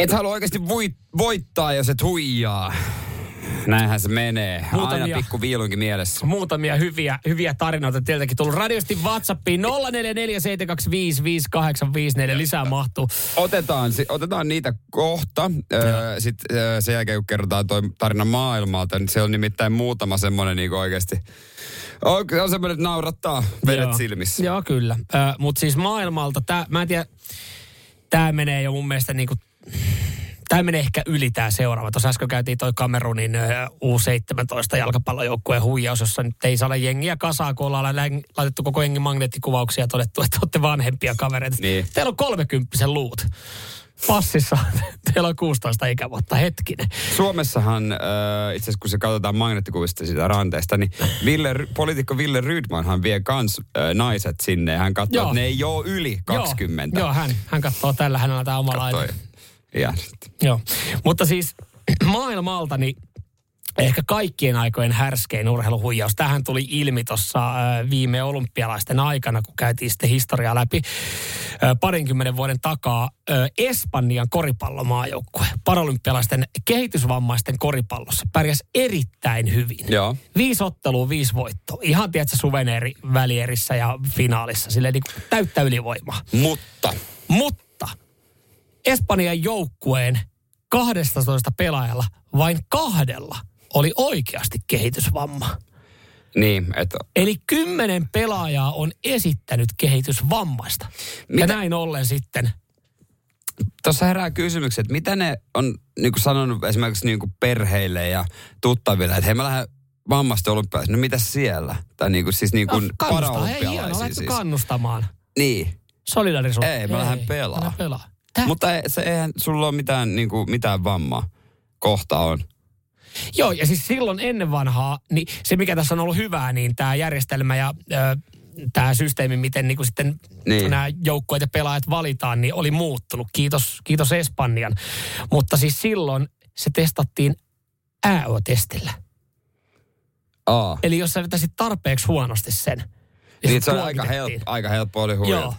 Et halua oikeasti voit, voittaa, jos et huijaa. Näinhän se menee. Muutamia- Aina pikku viilunkin mielessä. Muutamia hyviä, hyviä tarinoita teiltäkin tullut. Radiosti WhatsAppiin 0447255854 lisää mahtuu. Otetaan, otetaan niitä kohta. Öö, Sitten öö, sen jälkeen, kun kerrotaan toi tarina maailmalta, niin se on nimittäin muutama semmoinen niin oikeasti. On, on semmoinen, että naurattaa vedet Joo. silmissä. Joo, kyllä. Mutta siis maailmalta, tää, mä en tiedä, tämä menee jo mun mielestä niinku, tämä menee ehkä yli tämä seuraava. Tuossa äsken käytiin toi Kamerunin ö, U17 jalkapallojoukkueen huijaus, jossa nyt ei saada jengiä kasaan, kun ollaan laitettu koko jengin magneettikuvauksia ja todettu, että olette vanhempia kavereita. Niin. Teillä on 30 luut. Passissa teillä on 16 ikävuotta, hetkinen. Suomessahan, äh, itse asiassa kun se katsotaan magneettikuvista siitä ranteesta, niin Ville, poliitikko Ville Rydmanhan vie kans äh, naiset sinne. Hän katsoo, että ne ei ole yli 20. Joo, joo hän, hän katsoo tällä hänellä tämä oma laite. Ja, Joo, mutta siis maailmalta niin ehkä kaikkien aikojen härskein urheiluhuijaus. Tähän tuli ilmi tuossa viime olympialaisten aikana, kun käytiin sitten historiaa läpi ö, parinkymmenen vuoden takaa. Ö, Espanjan koripallomaajoukkue paralympialaisten kehitysvammaisten koripallossa pärjäs erittäin hyvin. Joo. Viisi ottelua, viisi voittoa. Ihan tiedätkö suveneeri välierissä ja finaalissa. Silleen niin täyttä ylivoimaa. mutta Mutta Espanjan joukkueen 12 pelaajalla vain kahdella oli oikeasti kehitysvamma. niin, että Eli kymmenen pelaajaa on esittänyt kehitysvammaista. Mitä? Ja näin ollen sitten. tuossa herää kysymykset, että mitä ne on niin kuin sanonut esimerkiksi niin kuin perheille ja tuttaville, että hei mä lähden vammasta olympialaisiin, no mitä siellä? Tai niin kuin, siis niin kuin No, kannustaa. Hei, lähdetty siis. kannustamaan. Niin, Solidarisuus. Ei, mä lähden pelaa. Mä pelaa. Tää? mutta ei, se, eihän sulla ole mitään, niin kuin, mitään vammaa. Kohta on. Joo, ja siis silloin ennen vanhaa, niin se mikä tässä on ollut hyvää, niin tämä järjestelmä ja tämä systeemi, miten niin sitten Niin. nämä joukkueet ja pelaajat valitaan, niin oli muuttunut. Kiitos, kiitos Espanjan. Mutta siis silloin se testattiin AO-testillä. Aa. Eli jos sä vetäisit tarpeeksi huonosti sen, niin, se on aika, helppo, aika helppo oli huijata. Joo.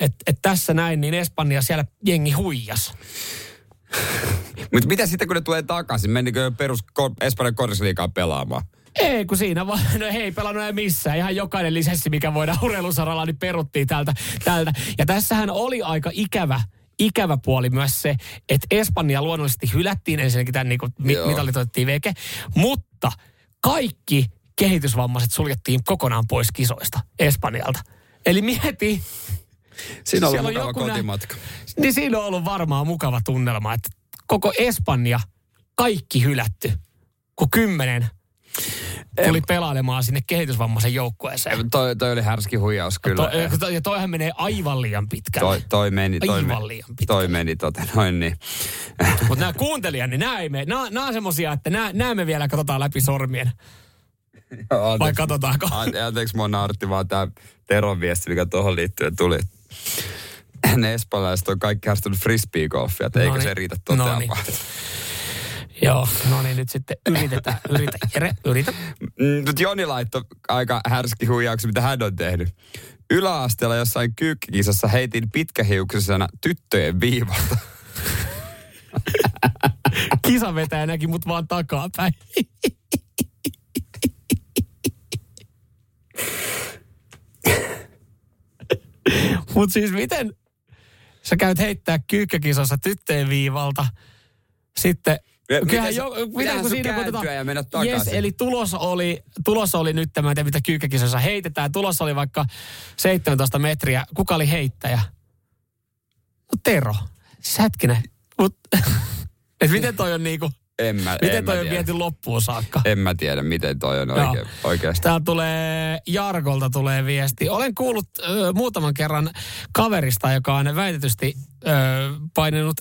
Et, et tässä näin, niin Espanja siellä jengi huijas. Mutta mitä sitten, kun ne tulee takaisin? Menikö perus Espanjan korisliikaa pelaamaan? Ei, kun siinä vaan, no ei pelannut enää missään. Ihan jokainen lisenssi, mikä voidaan urheilusaralla, niin peruttiin tältä. tältä. Ja tässähän oli aika ikävä, ikävä puoli myös se, että Espanja luonnollisesti hylättiin ensinnäkin tämän niin mitalit otettiin veke, mutta kaikki kehitysvammaiset suljettiin kokonaan pois kisoista Espanjalta. Eli mieti, Siinä on Siellä ollut on mukava joku nä- kotimatka. niin siinä on ollut varmaan mukava tunnelma, että koko Espanja, kaikki hylätty, kun kymmenen tuli pelailemaan sinne kehitysvammaisen joukkueeseen. Toi, toi oli härski huijaus kyllä. To, to, ja toihan menee aivan liian pitkälle. toi, toi meni, toi, Aivan meni, liian pitkälle. toi meni tota noin niin. Mutta nämä kuuntelijat, niin nämä, ei mene. Nämä, nämä on semmosia, että nämä, nämä me vielä katsotaan läpi sormien. Vai Anteeksi, katsotaanko? an- anteeksi mua nauratti vaan tää Teron viesti, mikä tuohon liittyen tuli. Ne espanjalaiset on kaikki harrastanut frisbee-golfia, että eikö se riitä toteamaan. Joo, no niin nyt sitten yritetään. Yritä, Jere, yritä. Mm, Mutta Joni laittoi aika härski huijauksen, mitä hän on tehnyt. Yläasteella jossain kyykkikisassa heitin pitkähiuksisena tyttöjen viivalta. Kisavetäjä näki mut vaan takapäin. Mut siis miten sä käyt heittää kyykkäkisassa tyttöjen viivalta, sitten Kyllähän jo, mitä kun siinä koitetaan- ja mennä Yes, takaisin. eli tulos oli, tulos oli nyt tämä, mitä kyykkäkisassa heitetään. Tulos oli vaikka 17 metriä. Kuka oli heittäjä? No Tero. Siis hetkinen. Mut, et miten toi on niinku, En mä, miten en mä toi on tiedä. viety loppuun saakka? En mä tiedä, miten toi on oikein, oikeasti. Täällä tulee, Jarkolta tulee viesti. Olen kuullut ö, muutaman kerran kaverista, joka on väitetysti ö, painanut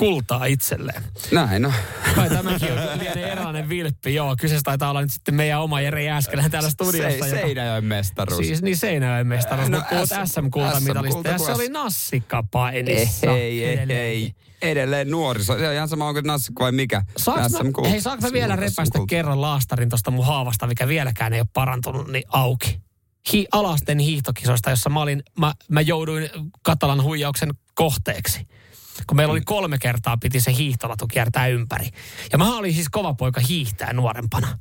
SM-kultaa itselleen. Näin on. Kai tämäkin on lienee eräänlainen vilppi. Joo, kyseessä taitaa olla nyt sitten meidän oma Jere Jääskelän täällä studiossa. Se, Seinäjoen mestaruus. Siis niin Seinäjoen mestaruus, No, no, mutta SM SM-kultamitalista. Ja se oli nassikkapainissa. ei, ei, edelleen. ei. Edelleen nuoriso. Se on ihan sama, onko nassikko vai mikä. Saanko mä, hei, saanko mä vielä repästä kerran laastarin tuosta mun haavasta, mikä vieläkään ei ole parantunut, niin auki. Hi, alasten hiihtokisoista, jossa mä, olin, mä, mä jouduin katalan huijauksen kohteeksi. Kun meillä oli kolme kertaa piti se hiihtolatu kiertää ympäri. Ja mä olin siis kova poika hiihtää nuorempana.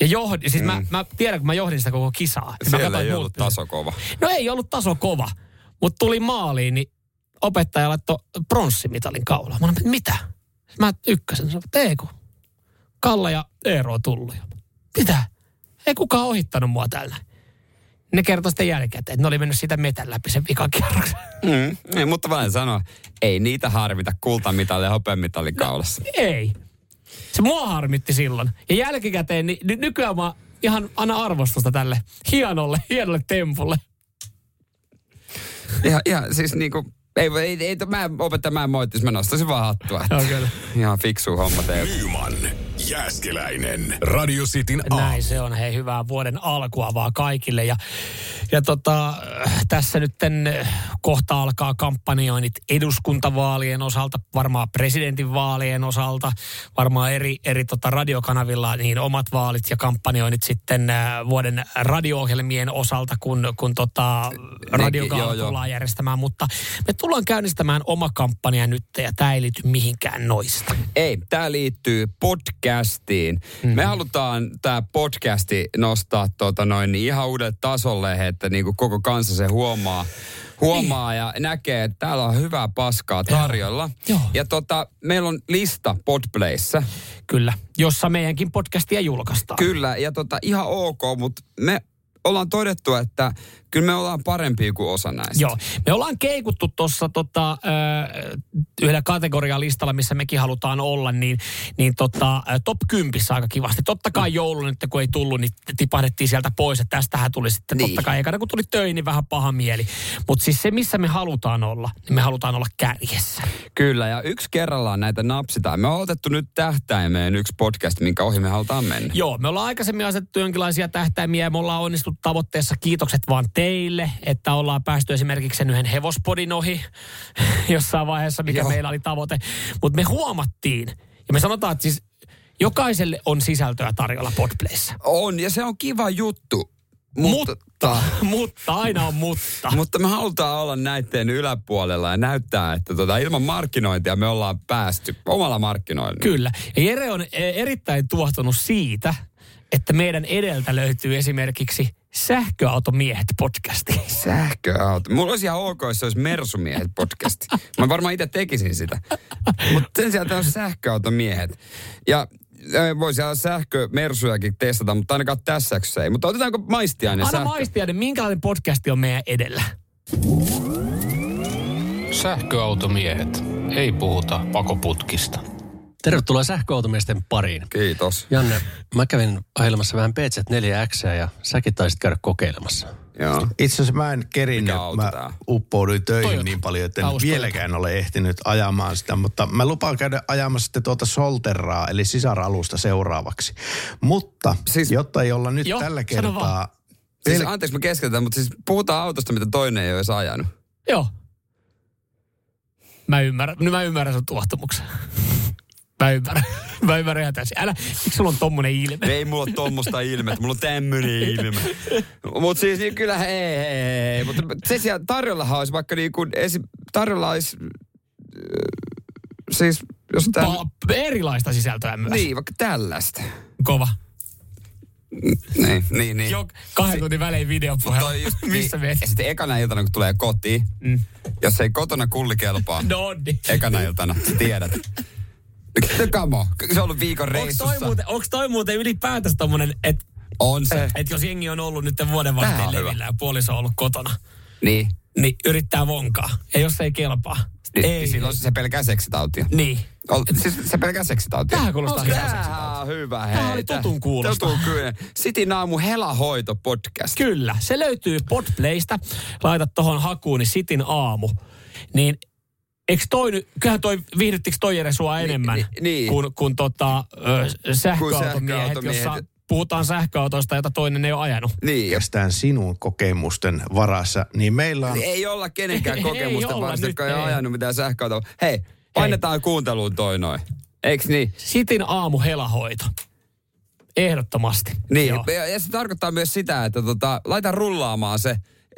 Ja johdin, siis mm. mä, mä tiedän, kun mä johdin sitä koko kisaa. Mä Siellä katsoin, ei ollut muut- taso kova. No ei ollut taso kova, mutta tuli maaliin, niin opettaja laittoi pronssimitalin kaulaan. Mä olin, mitä? Mä ykkösen sanoin, että ei kun. Kalle ja Eero on tullut. Mitä? Ei kukaan ohittanut mua tällä. Ne kertoi sitten jälkikäteen, että ne oli mennyt sitä metän läpi sen vikakierroksen. Mm. Niin, mutta vain sanoa, ei niitä harvita kultamitalli ja hopeamitalin kaulassa. Ei. Se mua harmitti silloin. Ja jälkikäteen, niin ny- nykyään mä ihan anna arvostusta tälle hienolle, hienolle tempulle. Ihan, ihan siis niinku, ei, ei, ei, mä en opeta, mä en moittis, mä nostaisin vaan hattua. Joo, kyllä. Ihan fiksu homma teiltä. Jääskeläinen. Radio Cityn aamu. Näin se on. Hei, hyvää vuoden alkua vaan kaikille. Ja, ja tota, tässä nyt kohta alkaa kampanjoinnit eduskuntavaalien osalta, varmaan presidentinvaalien osalta, varmaan eri, eri tota radiokanavilla niin omat vaalit ja kampanjoinnit sitten äh, vuoden radio-ohjelmien osalta, kun, kun tota, joo, joo. tullaan järjestämään. Mutta me tullaan käynnistämään oma kampanja nyt ja tämä ei liity mihinkään noista. Ei, tämä liittyy podcastiin. Mm. Me halutaan tämä podcasti nostaa tota noin, niin ihan uudelle tasolle, että niinku koko kansa se huomaa, huomaa ja näkee, että täällä on hyvää paskaa tarjolla. Joo. Ja tota, meillä on lista Podplayssä. Kyllä, jossa meidänkin podcastia julkaistaan. Kyllä, ja tota, ihan ok, mutta me ollaan todettu, että kyllä me ollaan parempia kuin osa näistä. Joo, me ollaan keikuttu tuossa tota, yhdellä kategorialistalla, missä mekin halutaan olla, niin, niin tota, top 10 aika kivasti. Totta kai joulu nyt, kun ei tullut, niin tipahdettiin sieltä pois, että tästähän tuli sitten Niin. totta kai, ekana kun tuli töihin, niin vähän paha mieli. Mutta siis se, missä me halutaan olla, niin me halutaan olla kärjessä. Kyllä, ja yksi kerrallaan näitä napsitaan. Me on otettu nyt tähtäimeen yksi podcast, minkä ohi me halutaan mennä. Joo, me ollaan aikaisemmin asetettu jonkinlaisia tähtäimiä ja me ollaan onnistuttu tavoitteessa. Kiitokset vaan teille, että ollaan päästy esimerkiksi sen yhden hevospodin ohi jossain vaiheessa, mikä Joo. meillä oli tavoite. Mutta me huomattiin, ja me sanotaan, että siis jokaiselle on sisältöä tarjolla Podplayssä. On, ja se on kiva juttu. Mutta, Mutta, mutta, aina on mutta. mutta me halutaan olla näiden yläpuolella ja näyttää, että tota, ilman markkinointia me ollaan päästy omalla markkinoinnilla. Kyllä. Ja Jere on eh, erittäin tuohtunut siitä, että meidän edeltä löytyy esimerkiksi Sähköautomiehet podcasti. Sähköauto. Mulla olisi ihan ok, jos se olisi Mersumiehet podcasti. Mä varmaan itse tekisin sitä. Mutta sen sijaan tämä on sähköautomiehet. Ja voisi olla sähkömersujakin testata, mutta ainakaan tässä jaksossa ei. Mutta otetaanko maistiainen Anna sähkö? maistiainen, minkälainen podcasti on meidän edellä? Sähköautomiehet. Ei puhuta pakoputkista. Tervetuloa sähköautomiesten pariin. Kiitos. Janne, mä kävin ajelemassa vähän PZ4X ja säkin taisit käydä kokeilemassa. Joo. Itse asiassa mä en kerinnyt, mä tää? uppouduin töihin Toyota. niin paljon, että en Taus Toyota. vieläkään ole ehtinyt ajamaan sitä, mutta mä lupaan käydä ajamassa sitten tuota Solterraa, eli sisaralusta seuraavaksi. Mutta Siis- siis, jotta ei olla nyt Joo, tällä kertaa... Siis pel- anteeksi mä keskeytän, mutta siis puhutaan autosta, mitä toinen ei ole edes ajanut. Joo. Mä ymmärrän, nyt mä ymmärrän sun tuottamuksen. Mä ymmärrän. Mä ymmärrän. Älä, miksi sulla on tommonen ilme? Ei mulla ole tommosta ilmettä, mulla on tämmönen ilme. Mutta siis niin kyllä hei, hei, hei. Mutta sen sijaan tarjollahan olisi vaikka niin kuin, esi- tarjolla olisi, äh, siis jos tää, Pa- erilaista sisältöä myös. niin vaikka tällaista. Kova. Niin, niin, niin. Jo kahden tunnin välein videopuhelu. Just, Missä niin. meet? Ja sitten ekana iltana, kun tulee kotiin, mm. jos ei kotona kulli kelpaa, No niin. ekana iltana, sä tiedät. Kamo, se on ollut viikon reissussa. toi, muuten, onks toi muuten ylipäätänsä tommonen, että On se. et jos jengi on ollut nyt vuoden vaihteen hyvä. levillä ja puoliso on ollut kotona, Niin. niin yrittää vonkaa. Ja jos ei kelpaa, Niin, ei. Silloin se pelkää seksitautia. Niin. Ol, siis se pelkää seksitautia. Tämähän kuulostaa seksitautilta. on hyvä. Hei. oli Tää- tutun kuulosta. Tutun kyllä. Sitin aamu helahoito podcast. Kyllä, se löytyy Podplaysta. Laita tohon hakuun, niin Sitin aamu. Niin Eikö toi nyt, kyllähän toi, viihdyttikö toi Jere sua enemmän ni- niin. kuin, kuin tota, ö, sähköautomiehet, jossa puhutaan sähköautoista, jota toinen ei ole ajanut. Niin. pelkästään sinun kokemusten varassa, niin meillä on... Ei olla kenenkään varsin, nyt jotka ei ole ei. ajanut mitään sähköautoa. Hei, painetaan kuunteluun toi noin. Eiks niin? Sitin aamu helahoito. Ehdottomasti. Niin, Joo. ja, ja se tarkoittaa myös sitä, että tota, laita rullaamaan se.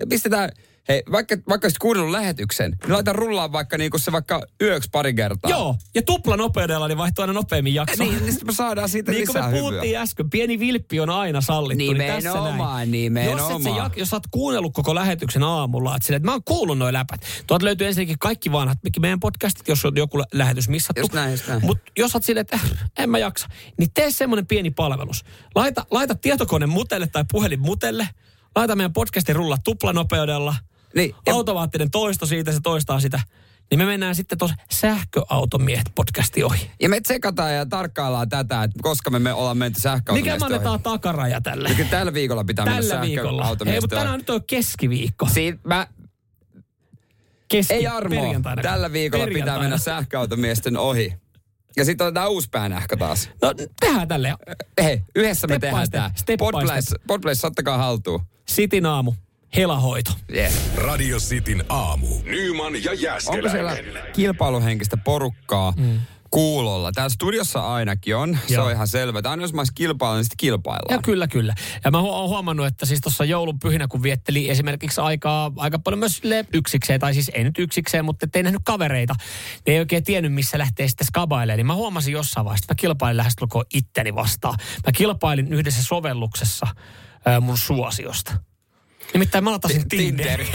Pistetään, hei, vaikka, vaikka olisit kuunnellut lähetyksen, niin laita rullaan vaikka niinku se vaikka yöksi pari kertaa. Joo, ja tupla nopeudella niin vaihtuu aina nopeammin jakso. Niin, niin sitten me saadaan siitä Niin kuin lisää me puhuttiin hyvyä. äsken, pieni vilppi on aina sallittu. Niin tässä Nimenomaan, näin. nimenomaan. Jos, et sä, jak- jos sä oot kuunnellut koko lähetyksen aamulla, että, sille, että mä oon kuullut noin läpät. Tuolta löytyy ensinnäkin kaikki vanhat meidän podcastit, jos on joku lä- lähetys missattu. Just näin, just näin. Mutta jos oot silleen, että äh, en mä jaksa, niin tee semmoinen pieni palvelus. Laita, laita tietokone mutelle tai puhelin mutelle. Laita meidän podcastin rulla tuplanopeudella. Niin, ja- Automaattinen toisto siitä, se toistaa sitä. Niin me mennään sitten tuossa sähköautomiehet podcasti ohi. Ja me tsekataan ja tarkkaillaan tätä, että koska me, me ollaan menty Mikä me annetaan takaraja tälle? Kyllä tällä viikolla pitää Tällä mennä. Hei, sähköautomiestä mutta tänään nyt on keskiviikko. Siin, mä, Keski, ei perjantaina. Tällä viikolla pitää mennä sähköautomiesten ohi. Ja sitten otetaan uusi päänähkö taas. No tehdään tälleen. Hei, yhdessä me Step by tehdään tämä. Podplace, Podplace, ottakaa haltuun. Sitin aamu. Helahoito. Yeah. Radio Cityn aamu. Nyman ja Onko Jäskeläinen. siellä kilpailuhenkistä porukkaa mm. kuulolla? Täällä studiossa ainakin on. Se Joo. on ihan selvä. Tämä on jos mä olisin kilpailu, niin sitten kilpaillaan. Ja kyllä, kyllä. Ja mä oon huomannut, että siis tuossa joulun pyhinä, kun vietteli esimerkiksi aikaa aika paljon myös yksikseen, tai siis ei nyt yksikseen, mutta ei nähnyt kavereita, niin ei oikein tiennyt, missä lähtee sitten skabailemaan. Niin mä huomasin jossain vaiheessa, että mä kilpailin lähestulkoon itteni vastaan. Mä kilpailin yhdessä sovelluksessa mun suosiosta. Nimittäin mä latasin Tinder.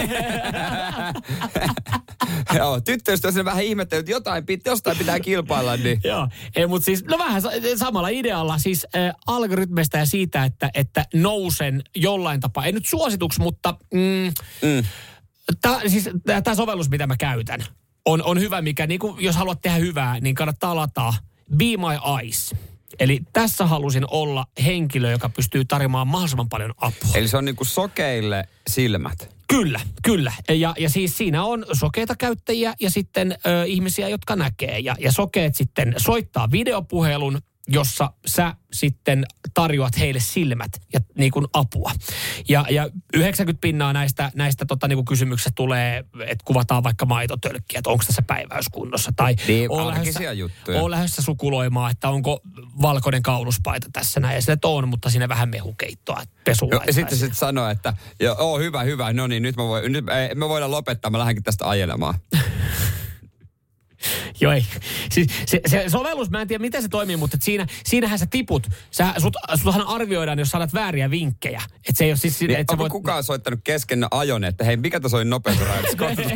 Joo, tyttöystävä vähän ihmettelee, että jotain, jostain pitää kilpailla, niin... Joo, ei, mutta siis no vähän sa- samalla idealla siis äh, algoritmeista ja siitä, että, että nousen jollain tapaa, ei nyt suosituksi, mutta mm, Mm. Tämä siis, tää sovellus, mitä mä käytän, on, on hyvä, mikä niin jos haluat tehdä hyvää, niin kannattaa lataa Be My Eyes. Eli tässä halusin olla henkilö, joka pystyy tarjoamaan mahdollisimman paljon apua. Eli se on niinku sokeille silmät. Kyllä, kyllä. Ja, ja siis siinä on sokeita käyttäjiä ja sitten ö, ihmisiä, jotka näkee. Ja, ja sokeet sitten soittaa videopuhelun, jossa sä sitten tarjoat heille silmät ja niin kuin apua. Ja, ja 90 pinnaa näistä, näistä tota, niin kuin kysymyksistä tulee, että kuvataan vaikka maitotölkkiä, että onko tässä päiväys kunnossa. Tai Niin, oon arkisia juttuja. oon lähdössä sukuloimaan, että onko valkoinen kauluspaita tässä näin. Ja sille, että on, mutta siinä vähän mehukeittoa, pesua. Joo, ja sitten sitten sanoo, että joo, oo, hyvä, hyvä, no niin, nyt, mä voin, nyt me voidaan lopettaa, mä lähdenkin tästä ajelemaan. Joo, ei. Siis se, se sovellus, mä en tiedä miten se toimii, mutta et siinä, siinähän sä tiput. Sä, sut, suthan arvioidaan, jos saat vääriä vinkkejä. Että se ei ole siis... Niin, et sä onko voit... kukaan soittanut kesken ajon, että hei, mikä tässä oli nopeusrajoitus?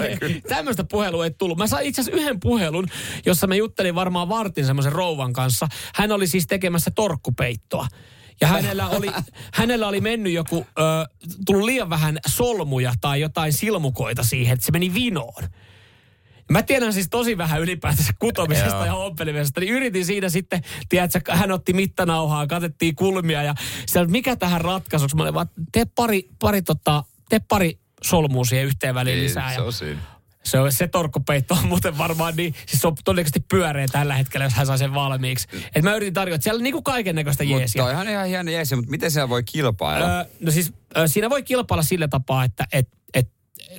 Tämmöistä puhelua ei tullut. Mä sain itse asiassa yhden puhelun, jossa mä juttelin varmaan vartin semmoisen rouvan kanssa. Hän oli siis tekemässä torkkupeittoa. Ja hänellä oli, hänellä oli mennyt joku, ö, tullut liian vähän solmuja tai jotain silmukoita siihen, että se meni vinoon. Mä tiedän siis tosi vähän ylipäätänsä kutomisesta ja ompelemisesta. Niin yritin siinä sitten, tiedätkö, hän otti mittanauhaa, katettiin kulmia ja siellä, mikä tähän ratkaisuksi? Mä olin vaan, tee pari, pari, tota, tee pari solmua siihen yhteen väliin Niin, lisää. se on siinä. se, on, se torkkupeitto on muuten varmaan niin, siis se on todennäköisesti pyöreä tällä hetkellä, jos hän saa sen valmiiksi. Et mä yritin tarjota, että siellä on niinku kaiken näköistä jeesiä. Mutta on ihan hieno jeesi, mutta miten siellä voi kilpailla? Öö, no siis ö, siinä voi kilpailla sillä tapaa, että et, et,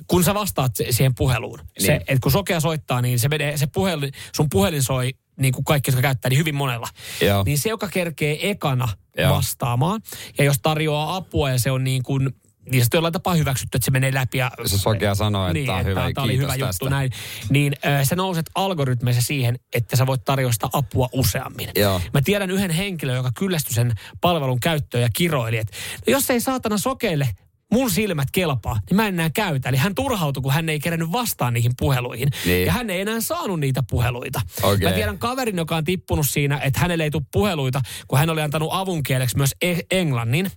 kun sä vastaat siihen puheluun, niin. se, Niin. että kun sokea soittaa, niin se, menee, se puhelin, sun puhelin soi niin kuin kaikki, jotka käyttää, niin hyvin monella. Joo. Niin se, joka kerkee ekana Joo. vastaamaan, ja jos tarjoaa apua ja se on niin kuin, niin se on jollain tapaa hyväksytty, että se menee läpi. Ja, Se sokea sanoo, että tää on hyvä, tää oli hyvä tästä. juttu näin. Niin äh, sä nouset algoritmeissa siihen, että sä voit tarjota sitä apua useammin. Joo. Mä tiedän yhden henkilön, joka kyllästyi sen palvelun käyttöön ja kiroili, että no jos ei saatana sokeille mun silmät kelpaa, niin mä en enää käytä. Eli hän turhautui, kun hän ei kerännyt vastaan niihin puheluihin. Niin. Ja hän ei enää saanut niitä puheluita. Okei. Mä tiedän kaverin, joka on tippunut siinä, että hänelle ei tule puheluita, kun hän oli antanut avunkieleksi myös e- englannin.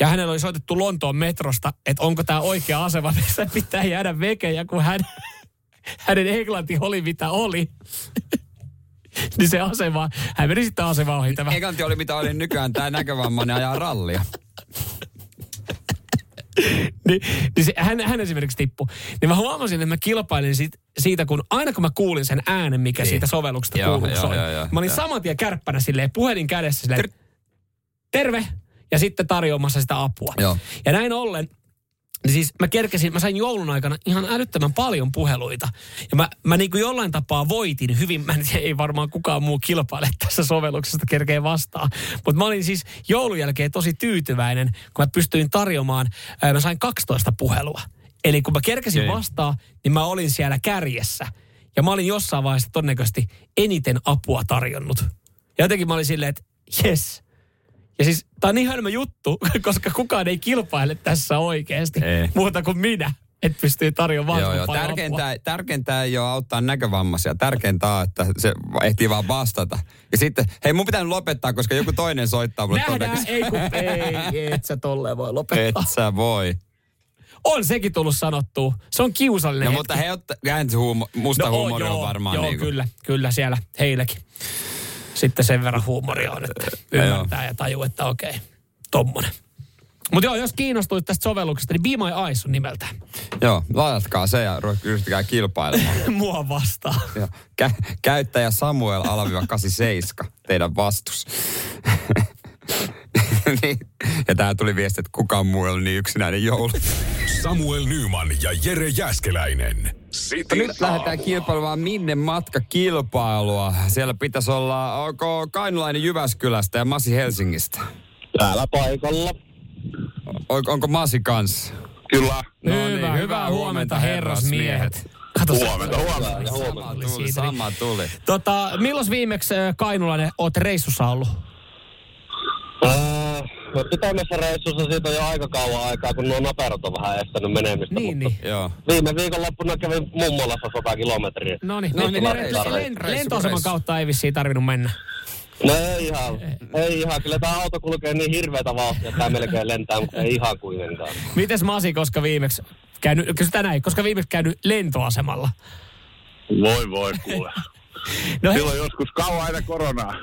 Ja hänellä oli soitettu Lontoon metrosta, että onko tämä oikea asema, missä pitää jäädä veke. Ja kun hän, hänen englanti oli mitä oli, niin se asema, hän meni sitten asema ohi. Tämä. Englanti oli mitä oli nykyään, tämä näkövammainen ajaa rallia. Niin, niin se, hän, hän esimerkiksi tippui. Niin mä huomasin, että mä kilpailin siitä, siitä kun aina kun mä kuulin sen äänen, mikä Niin. siitä sovelluksesta Joo, kuuluu, joo, soi. joo, joo, mä olin joo. saman tien kärppänä silleen, puhelin kädessä silleen, terve, ja sitten tarjoamassa sitä apua. Joo. Ja näin ollen, niin siis mä kerkesin, mä sain joulun aikana ihan älyttömän paljon puheluita. Ja mä, mä niin kuin jollain tapaa voitin hyvin, mä en ei varmaan kukaan muu kilpaile tässä sovelluksesta kerkee vastaan. Mutta mä olin siis joulun jälkeen tosi tyytyväinen, kun mä pystyin tarjoamaan, ää, mä sain 12 puhelua. Eli kun mä kerkesin Okei. vastaan, niin mä olin siellä kärjessä. Ja mä olin jossain vaiheessa todennäköisesti eniten apua tarjonnut. Ja jotenkin mä olin silleen, että yes. Ja siis tää on niin hölmö juttu, koska kukaan ei kilpaile tässä oikeasti. Ei. Muuta kuin minä, että pystyy tarjoamaan Joo, joo. paljon apua. Tärkeintä, tärkeintä ei ole auttaa näkövammaisia. Tärkeintä on, että se ehtii vaan vastata. Ja sitten, hei mun pitää nyt lopettaa, koska joku toinen soittaa mulle Nähdään, ei kun, ei, et sä tolleen voi lopettaa. Et sä voi. On sekin tullut sanottua. Se on kiusallinen No hetki. mutta he ottaa, musta No, huumori on varmaan Joo, niin kuin, kyllä, kyllä siellä heilläkin. Sitten sen verran huumoria on, että ymmärtää ja tajuu, että okei, tommonen. Mutta joo, jos kiinnostuit tästä sovelluksesta, niin Be My Eyes on nimeltään. Joo, ladatkaa se ja ryhtykää kilpailemaan. Mua vastaan. Joo. Kä- käyttäjä Samuel alaviva 87, teidän vastus. niin. Ja tää tuli viesti, että kukaan muu ei ollut niin yksinäinen joulu. Samuel Nyman ja Jere Jäskeläinen. City nyt lähdetään kilpailemaan minne matkakilpailua. Siellä pitäisi olla, onko Kainulainen Jyväskylästä ja Masi Helsingistä? Täällä paikalla. On, onko Masi kanssa? Kyllä. No hyvä, niin, hyvää, hyvää huomenta herrasmiehet. Kato, Huomenta, huomenta. Sama tuli, sama tuli. Tota, milloin viimeksi Kainulainen oot reissussa ollut? Äh, no pitämässä reissussa siitä on jo aika kauan aikaa, kun nuo naperot on vähän estänyt menemistä. Niin, mutta niin. Joo. Viime viikonloppuna kävin mummolassa 100 kilometriä. No niin, No niin, niin, lentoaseman kautta ei vissiin tarvinnut mennä. No ei ihan, ei ihan. Kyllä tämä auto kulkee niin hirveätä vauhtia, että tämä melkein lentää, mutta ei ihan kuitenkaan. Mites Masi, koska viimeksi käynyt, kysytään näin, koska viimeksi käynyt lentoasemalla? Voi voi kuule. No hei, Silloin joskus kauan ennen koronaa.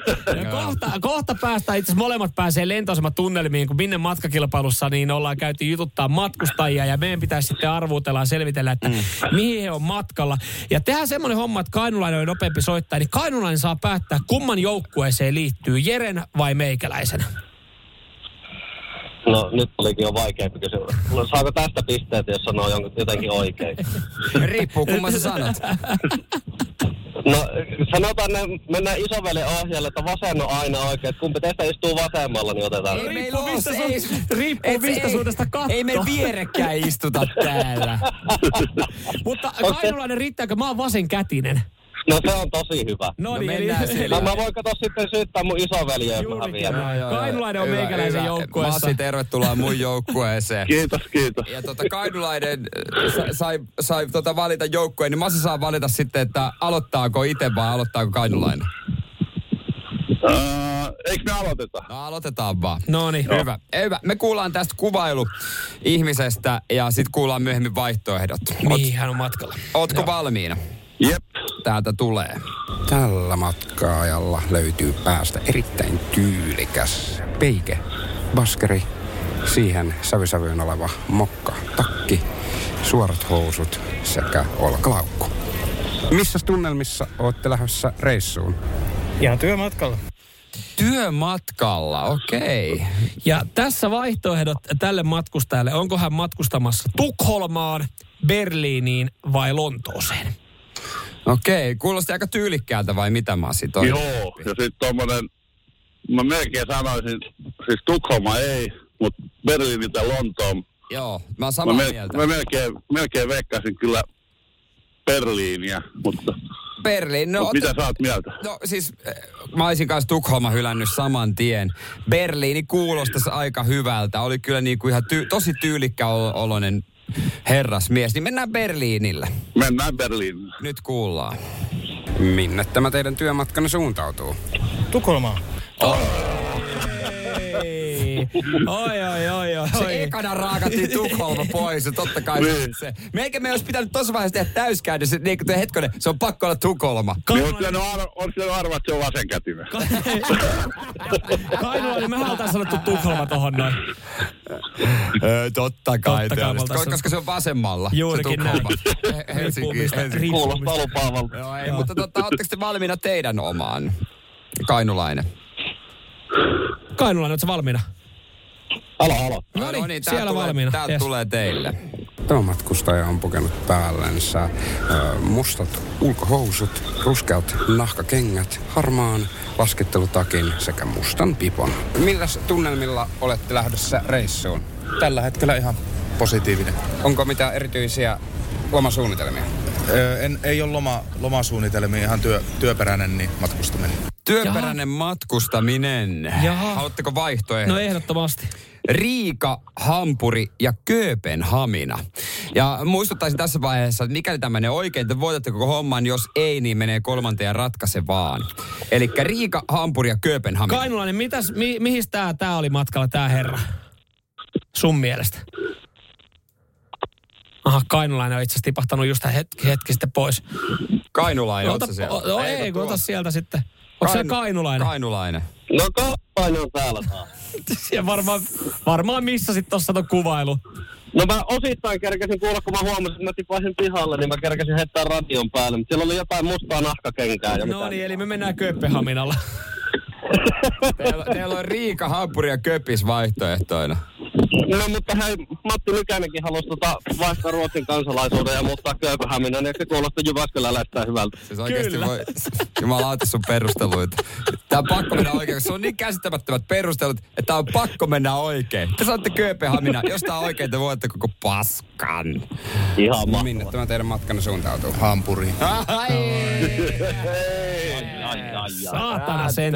no kohta, kohta päästään, itse asiassa molemmat pääsee lentoasematunnelmiin, kun minne matkakilpailussa niin ollaan käyty jututtaa matkustajia ja meidän pitäisi sitten arvuutella ja selvitellä, että mm. mihin he on matkalla. Ja tehdään semmoinen homma, että Kainulainen on nopeampi soittaa, niin Kainulainen saa päättää, kumman joukkueeseen liittyy, Jeren vai Meikäläisen. No nyt olikin jo vaikeampi kysymys. No, saako tästä pisteet, jos sanoo jotenkin oikein? Riippuu, kumman sä sanot. No sanotaan, että mennään isoveli ohjalle, että vasen on aina oikein. Että kumpi teistä istuu vasemmalla, niin otetaan. Ei Riippuu mistä su- ei- riippuu et- mistä ei- suunnasta katsoo. Ei me vierekkäin istuta täällä. Mutta Kainulainen, riittääkö? Mä oon vasenkätinen. No se on tosi hyvä. No, No niin, mennään eli-. No mä voin kato sitten syyttää mun isoveliä, jos mä häviän. näin. Kainulainen on meikäläisen joukkueessa. Masi, tervetuloa mun joukkueeseen. Kiitos, kiitos. Ja tota, Kainulainen äh, sa- sai, sai tota valita joukkueen, niin Masi saa valita sitten, että aloittaako itse vai aloittaako Kainulainen. Uh, eikö me aloiteta? No aloitetaan vaan. No niin. Hyvä. Hyvä. Me kuullaan tästä kuvailu ihmisestä ja sitten kuullaan myöhemmin vaihtoehdot. Oot, Mihin hän on matkalla? ootko valmiina? Jep. Täältä tulee. Tällä matkaajalla löytyy päästä erittäin tyylikäs peike, baskeri, siihen sävysävyyn oleva mokka, takki, suorat housut sekä olkalaukku. Missä tunnelmissa olette lähdössä reissuun? Ihan työmatkalla. Työmatkalla, okei. Okay. Ja tässä vaihtoehdot tälle matkustajalle, onko hän matkustamassa Tukholmaan, Berliiniin vai Lontooseen? Okei, okay. kuulosti aika tyylikkäältä vai mitä Masi toi? Joo, ja sitten tommonen, mä melkein sanoisin, siis Tukholma ei, mutta Berliinit ja Lontoon. Joo, mä oon Mä, samaa mel- mieltä. mä melkein, melkein veikkaisin kyllä Berliiniä, mutta Berliin, no, mut mitä sä oot mieltä? No siis eh, mä olisin kanssa Tukholma hylännyt saman tien. Berliini kuulostaisi aika hyvältä. Oli kyllä niin kuin ihan ty- tosi tyylikkä ol- oloinen herrasmies. Niin mennään Berliinille. Mennään Berliiniin. Nyt kuullaan. Minne tämä teidän työmatkanne suuntautuu? Tukholmaan. Ei. Oi, oi, oi, oi. Se ekana raakattiin Tukholma pois ja totta kai Niin. se. Meikä me olisi pitänyt tuossa vaiheessa tehdä täyskäännös, että niin kuin hetkonen, se on pakko olla Tukholma. Niin oot pitänyt arva, että se on vasenkätinen. Kainulainen, mehän oltaan sanottu Tukholma tohon noin. Totta kai. Totta kai olisitte, koska se on vasemmalla. Juurikin se. He- Helsinki. Kuulostaa lupaavalta. Joo, ei, mutta tota, ootteko te valmiina teidän omaan? Kainulainen. Kainulainen, ootko valmiina? Alo, alo. No niin, tää siellä tulee, valmiina. Täältä Yes. tulee teille. Tämä matkustaja on pukenut päällensä ö, mustat ulkohousut, ruskeat nahkakengät, harmaan laskettelutakin sekä mustan pipon. Milläs tunnelmilla olette lähdössä reissuun? Tällä hetkellä ihan positiivinen. Onko mitään erityisiä lomasuunnitelmia? Öö, en, ei ole loma, lomasuunnitelmia, ihan työ, työperäinen niin matkustaminen. Työperäinen matkustaminen. Jaha. Haluatteko vaihtoehdot? No ehdottomasti. Riika, Hampuri ja Kööpenhamina. Ja muistuttaisin tässä vaiheessa, että mikäli tämä menee oikein, te voitatte koko homman. Jos ei, niin menee kolmanteen ja ratkaise vaan. Eli Riika, Hampuri ja Kööpenhamina. Kainulainen, mitäs, mi, mihin tää, tää oli matkalla tää herra? Sun mielestä? Aha, Kainulainen on itse asiassa tipahtanut just hetki, hetki sitten pois. Kainulainen, ota, o, no, ei, kun ota sieltä sitten. Onko se Kainulainen? Kainulainen. No Kainulainen on täällä taas. Ja varmaan, varmaan missasit tossa ton kuvailu. No mä osittain kerkäsin kuulla, kun mä huomasin, että mä tipasin pihalle, niin mä kerkäsin heittää radion päälle. Mutta siellä oli jotain mustaa nahkakenkää. Ja No niin, eli me mennään Kööpenhaminalla. Teillä, teillä on Riika, Hampuri ja Köpis vaihtoehtoina. No mutta hei, Matti Nykäinenkin halusi tota vaihtaa Ruotsin kansalaisuuden ja muuttaa Kööpenhaminan, ja se kuulostaa Jyväskyläläistä hyvältä. Siis oikeasti voi, jumalauta sun perusteluita. Tää on pakko mennä oikein, se on niin käsittämättömät perustelut, että tää on pakko mennä oikein. Te saatte Kööpenhamina, jos tää on oikein, te voitte koko paskan. Ihan mahtavaa. Minne tämä teidän matkanne suuntautuu? Saatana sen.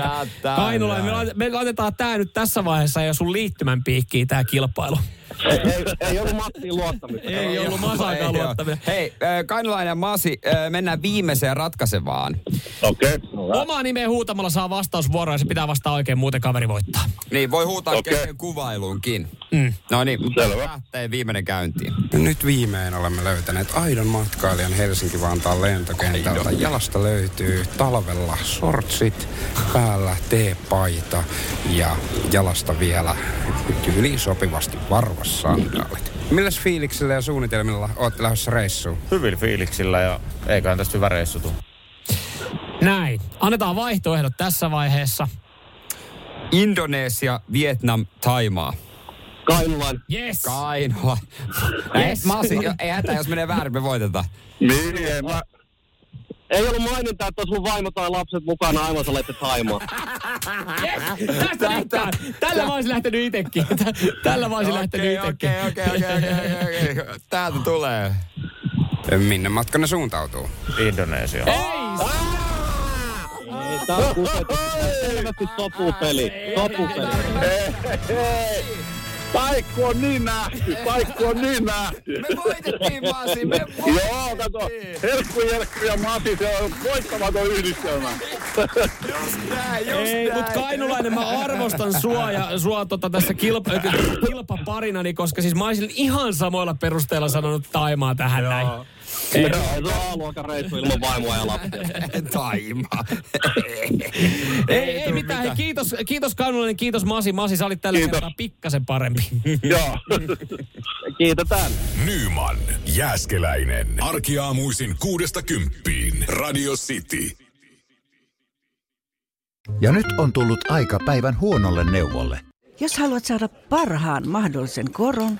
Kainulainen, me, laitetaan tää nyt tässä vaiheessa ja sun liittymän piikkiin tää kilpailu. Ei, ei, ei ollut Mattiin luottamista. Ei ollut Masaakaan Ei oo. luottaminen. Hei, Kainulainen ja Masi, mennään viimeiseen ratkaisevaan. Okei. Okay. Omaa nimeä huutamalla saa vastausvuoroa ja se pitää vastaa oikein, muuten kaveri voittaa. Niin, voi huutaa Okei. kesken kuvailuunkin. Mm. No niin, lähtee viimeinen käyntiin. Nyt viimein olemme löytäneet aidon matkailijan Helsinki-Vantaan lentokentältä. Jalasta löytyy talvella sortsit, päällä teepaita ja jalasta vielä tyyliin sopivasti varvassandaalit. Milläs fiiliksillä ja suunnitelmilla olette lähdössä reissuun? Hyvillä fiiliksillä ja eiköhän tästä hyvä reissu tuu. Näin. Annetaan vaihtoehdot tässä vaiheessa. Indonesia, Vietnam, Taimaa. Kainulainen. Yes. Kainua. Yes. Masi, jo- ei hätä, jos menee väärin, me voitetaan. Niin, ei mä... Ei ollut maininta, että sun vaimo tai lapset mukana, aivan sä olette Taimaa. Yes. Tästä riittää. Tällä mä olisin lähtenyt itekin. Tällä mä olisin lähtenyt itekin. Okei, okei, okei, okei, okei. Täältä tulee. Minne matkanne suuntautuu? Indonesia. Ei! Ei, tää on kusetus. Selvästi sopupeli. Sopupeli. Paikku on niin nähty, paikku on niin nähty. Me voitettiin, Masi, me Joo, kato, Herkku, Jerkku ja Mati, se on voittamaton yhdistelmä. näin, just Ei, näin. mutta Kainulainen, mä arvostan sua ja sua tota tässä kilpa, kilpaparinani, koska siis mä olisin ihan samoilla perusteilla sanonut Taimaa tähän näin. Ei, se A-luokan reissu ilman vaimoa ja lapsia. Taima. Ei, ei mitään. Hei, kiitos, kiitos Kainulainen, kiitos Masi. Masi, sä olit tällä Kiitos. kertaa pikkasen parempi. Joo. Kiitetään. Nyman, Jääskeläinen. Arkiaamuisin kuudesta kymppiin. Radio City. Ja nyt on tullut aika päivän huonolle neuvolle. Jos haluat saada parhaan mahdollisen koron,